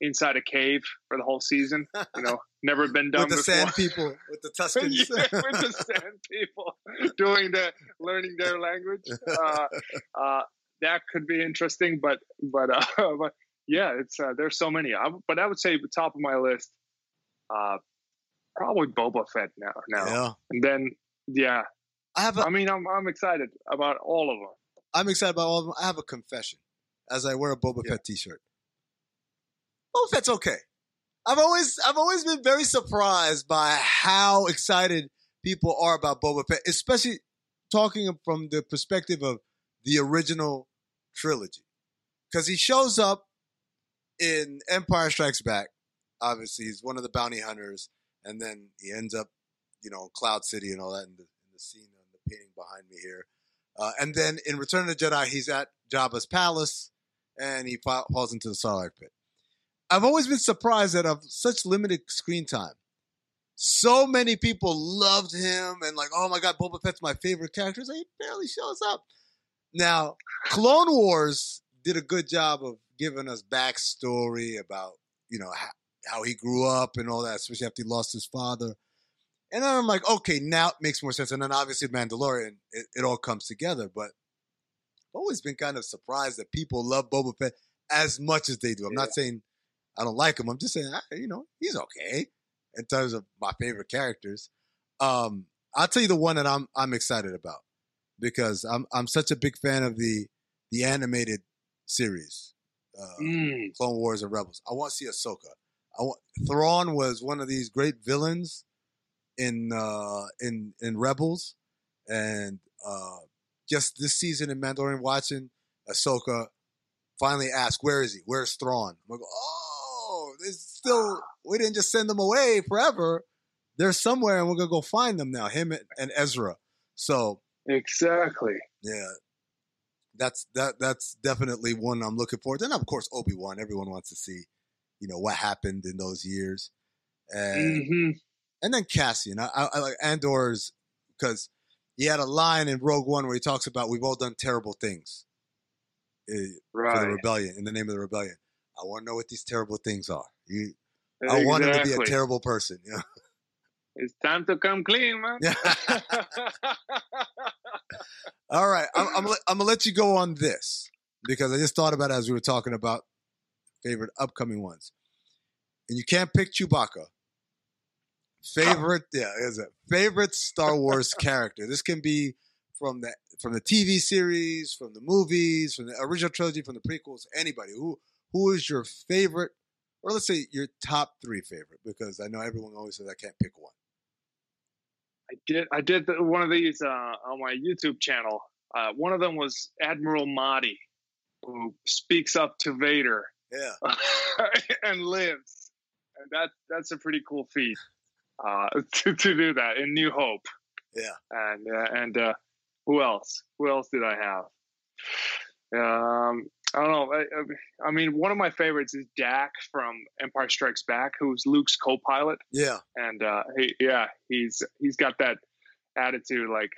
inside a cave for the whole season. You know, never been done with the before. sand people, with the Tuskens, yeah, with the sand people doing the learning their language. Uh, uh, that could be interesting. But but uh, but yeah, it's uh, there's so many. I, but I would say the top of my list, uh, probably Boba Fett now. Now yeah. and then yeah, I have. A, I mean, I'm I'm excited about all of them. I'm excited about all of them. I have a confession as I wear a Boba yeah. Fett T-shirt. Boba Fett's okay. I've always I've always been very surprised by how excited people are about Boba Fett, especially talking from the perspective of the original trilogy. Because he shows up in Empire Strikes Back. Obviously, he's one of the bounty hunters, and then he ends up, you know, Cloud City and all that in the, in the scene and the painting behind me here. Uh, and then in Return of the Jedi, he's at Jabba's palace, and he falls into the Sarlacc pit. I've always been surprised that of such limited screen time, so many people loved him and like, oh my god, Boba Fett's my favorite character. He barely shows up. Now, Clone Wars did a good job of giving us backstory about, you know, how, how he grew up and all that, especially after he lost his father. And then I'm like, okay, now it makes more sense. And then obviously Mandalorian, it, it all comes together. But I've always been kind of surprised that people love Boba Fett as much as they do. I'm yeah. not saying I don't like him. I'm just saying, you know, he's okay in terms of my favorite characters. Um, I'll tell you the one that I'm I'm excited about because I'm I'm such a big fan of the the animated series, uh, mm. Clone Wars and Rebels. I want to see Ahsoka. I want Thrawn was one of these great villains in uh, in in Rebels, and uh, just this season in Mandalorian watching Ahsoka finally ask, "Where is he? Where's Thrawn?" I'm like, "Oh, there's still we didn't just send them away forever. They're somewhere, and we're gonna go find them now. Him and Ezra." So Exactly. Yeah. That's that that's definitely one I'm looking forward to. And of course Obi Wan. Everyone wants to see, you know, what happened in those years. And mm-hmm. and then Cassian. I, I, I like Andor's because he had a line in Rogue One where he talks about we've all done terrible things right. for the rebellion in the name of the rebellion. I want to know what these terrible things are. You, exactly. I want him to be a terrible person. You know? It's time to come clean, man. All right, I'm, I'm, I'm, gonna let you go on this because I just thought about it as we were talking about favorite upcoming ones, and you can't pick Chewbacca. Favorite, yeah, is it favorite Star Wars character? This can be from the from the TV series, from the movies, from the original trilogy, from the prequels. Anybody who who is your favorite, or let's say your top three favorite? Because I know everyone always says I can't pick one. I did I did the, one of these uh, on my YouTube channel. Uh, one of them was Admiral Motti, who speaks up to Vader. Yeah, and lives, and that that's a pretty cool feat. uh, to to do that in New Hope. Yeah, and uh, and uh, who else? Who else did I have? Um, I don't know. I, I, mean, one of my favorites is Dak from Empire Strikes Back, who's Luke's co-pilot. Yeah, and uh, he, yeah, he's he's got that attitude like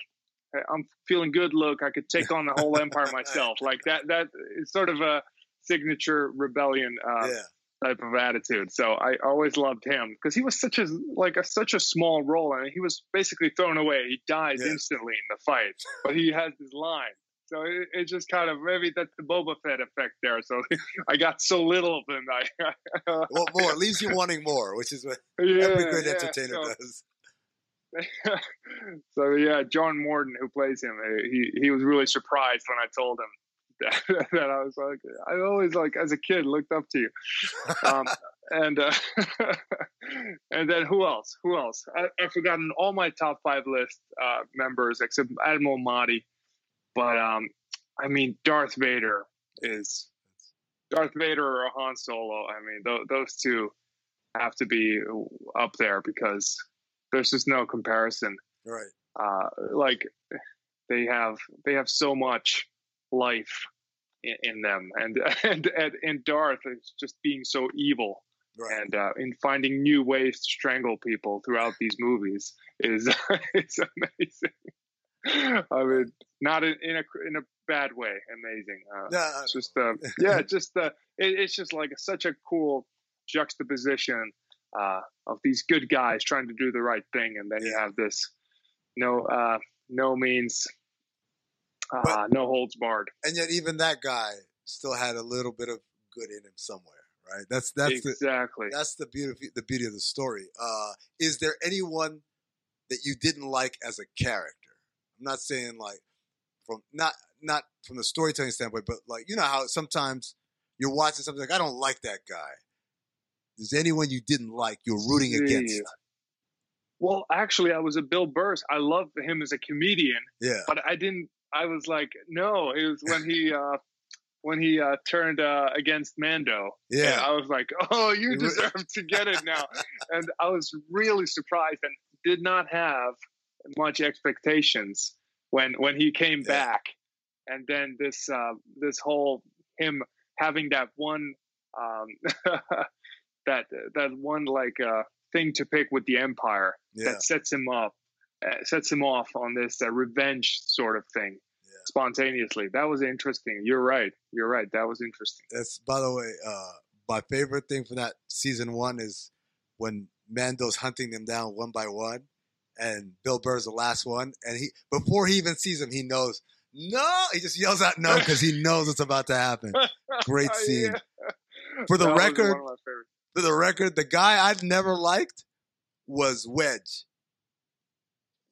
I'm feeling good. Look, I could take on the whole empire myself. Like that. That is sort of a signature rebellion uh, yeah. type of attitude. So I always loved him because he was such a like a, such a small role, and he was basically thrown away. He dies yeah. instantly in the fight, but he has his line. So it, it, just kind of maybe that's the Boba Fett effect there. So I got so little of him. I well, more leaves you wanting more, which is what yeah, every good yeah, entertainer so, does. so yeah, John Morton, who plays him, eh, he he was really surprised when I told him that, that I was like, I always like as a kid looked up to you. Um, and uh, and then who else? Who else? I, have forgotten all my top five list uh, members except Admiral Motti. But um, I mean, Darth Vader is Darth Vader or Han Solo. I mean, th- those two have to be up there because there's just no comparison. Right. Uh, like they have they have so much life in, in them, and, and and and Darth is just being so evil. Right. And uh, in finding new ways to strangle people throughout these movies is it's amazing. I mean, not in, in, a in a bad way. Amazing. Uh, no, it's just uh, yeah, just uh, it, it's just like such a cool juxtaposition uh, of these good guys trying to do the right thing, and then you have this no uh, no means uh, but, no holds barred. And yet, even that guy still had a little bit of good in him somewhere, right? That's that's exactly the, that's the beauty the beauty of the story. Uh, is there anyone that you didn't like as a character? I'm not saying like from not not from the storytelling standpoint, but like you know how sometimes you're watching something like I don't like that guy is anyone you didn't like you're rooting against? Well, actually, I was a Bill Burr. I loved him as a comedian. Yeah. But I didn't. I was like, no. It was when he uh, when he uh, turned uh, against Mando. Yeah. I was like, oh, you deserve to get it now. and I was really surprised and did not have much expectations when when he came yeah. back. And then this uh, this whole him having that one um, that that one like uh, thing to pick with the Empire yeah. that sets him up, uh, sets him off on this uh, revenge sort of thing yeah. spontaneously. That was interesting. You're right. You're right. That was interesting. That's by the way, uh, my favorite thing from that season one is when Mando's hunting them down one by one, and Bill Burr's the last one, and he before he even sees him, he knows. No, he just yells out no because he knows it's about to happen. Great scene. yeah. For the that record, for the record, the guy I've never liked was Wedge.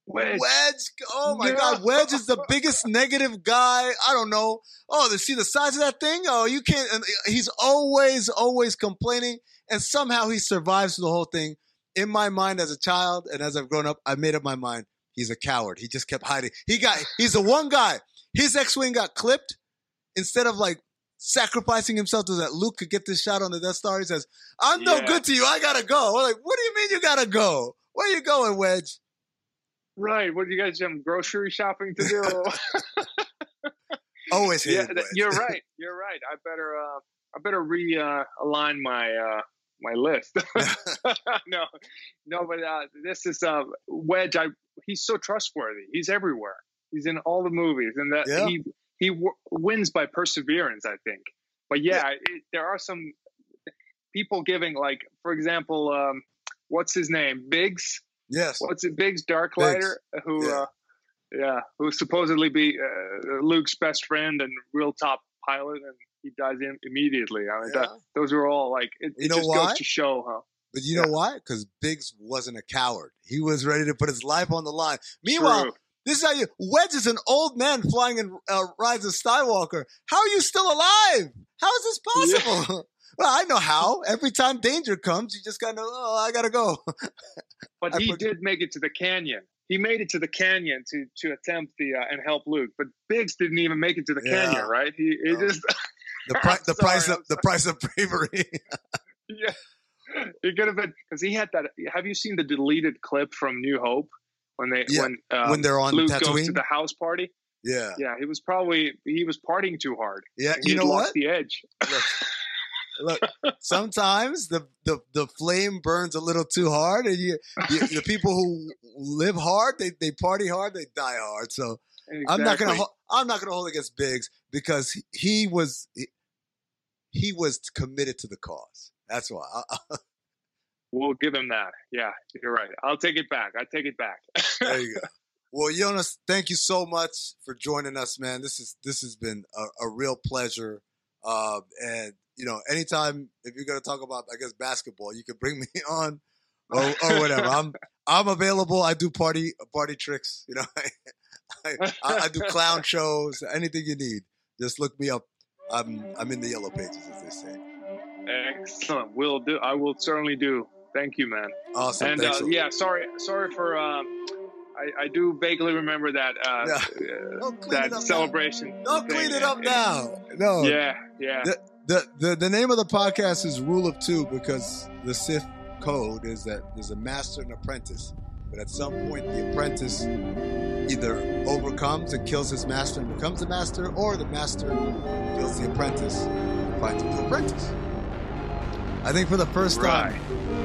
Wedge. Wedge. Oh my God. Wedge is the biggest negative guy. I don't know. Oh, to see the size of that thing? Oh, you can't. And he's always, always complaining. And somehow he survives the whole thing. In my mind as a child and as I've grown up, I made up my mind. He's a coward. He just kept hiding. He got, he's the one guy. His X-Wing got clipped. Instead of like sacrificing himself so that Luke could get this shot on the Death Star. He says, I'm yeah. no good to you. I gotta go. We're like, what do you mean you gotta go? Where are you going, Wedge? Right. What do you guys have grocery shopping to do? Always yeah, you're right. You're right. I better uh I better re uh, align my uh my list. no, no, but uh, this is uh, Wedge. I he's so trustworthy. He's everywhere. He's in all the movies, and that yeah. he he w- wins by perseverance, I think. But yeah, it, there are some people giving like, for example, um, what's his name, Biggs? Yes. What's it, Biggs Darklighter, Biggs. who, yeah. Uh, yeah, who supposedly be uh, Luke's best friend and real top pilot, and he dies in, immediately. I mean, yeah. that, those are all like it, you it know just why? goes to show, huh? But you yeah. know why? Because Biggs wasn't a coward. He was ready to put his life on the line. Meanwhile, True. This is how you. Wedge is an old man flying in uh, Rise of Skywalker. How are you still alive? How is this possible? Yeah. well, I know how. Every time danger comes, you just gotta. Oh, I gotta go. but he did make it to the canyon. He made it to the canyon to to attempt the uh, and help Luke. But Biggs didn't even make it to the yeah. canyon, right? He, he no. just the, pri- the price of the price of bravery. yeah. he could have been because he had that. Have you seen the deleted clip from New Hope when they Yeah, when um, when they're on Luke goes to the house party? Yeah, Yeah, he was probably he was partying too hard. yeah. You know what? The edge. Look, look. Sometimes the, the the flame burns a little too hard, and you, you the people who live hard, they they party hard, they die hard. So I'm not gonna Exactly. I'm not gonna hold against Biggs because he was he, was committed to the cause. That's why. We'll give him that. Yeah, you're right. I'll take it back. I take it back. there you go. Well, Joonas, thank you so much for joining us, man. This is this has been a, a real pleasure. Uh, and you know, anytime if you're gonna talk about, I guess basketball, you can bring me on or, or whatever. I'm I'm available. I do party party tricks. You know, I, I, I do clown shows. Anything you need, just look me up. I'm I'm in the yellow pages, as they say. Excellent. Will do. I will certainly do. Thank you, man. Awesome. and uh, yeah, sorry, sorry for. Um, I, I do vaguely remember that uh, Yeah. uh, that celebration. Now. Don't thing. clean it up now. No. Yeah, yeah. the, the the name of the podcast is Rule of Two because the Sith code is that there's a master and apprentice, but at some point the apprentice either overcomes and kills his master and becomes a master, or the master kills the apprentice and finds a new apprentice. I think for the first time,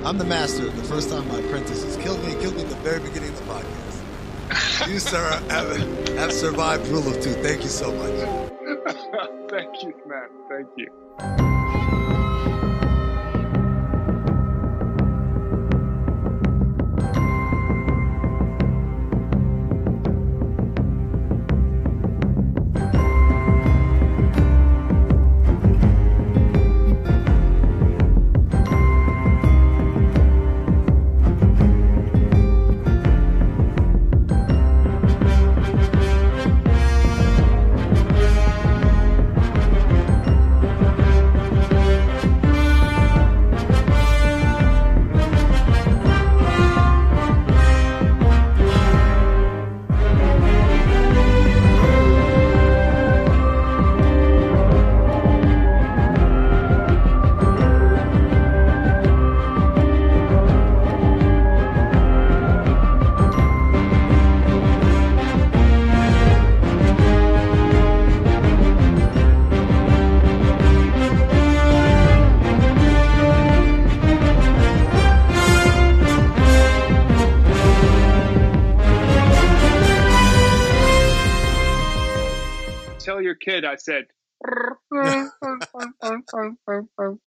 I'm the master. The first time my apprentice has killed me, killed me at the very beginning of the podcast. You, sir, have, have survived Rule of Two. Thank you so much. Thank you, man. Thank you. Tell your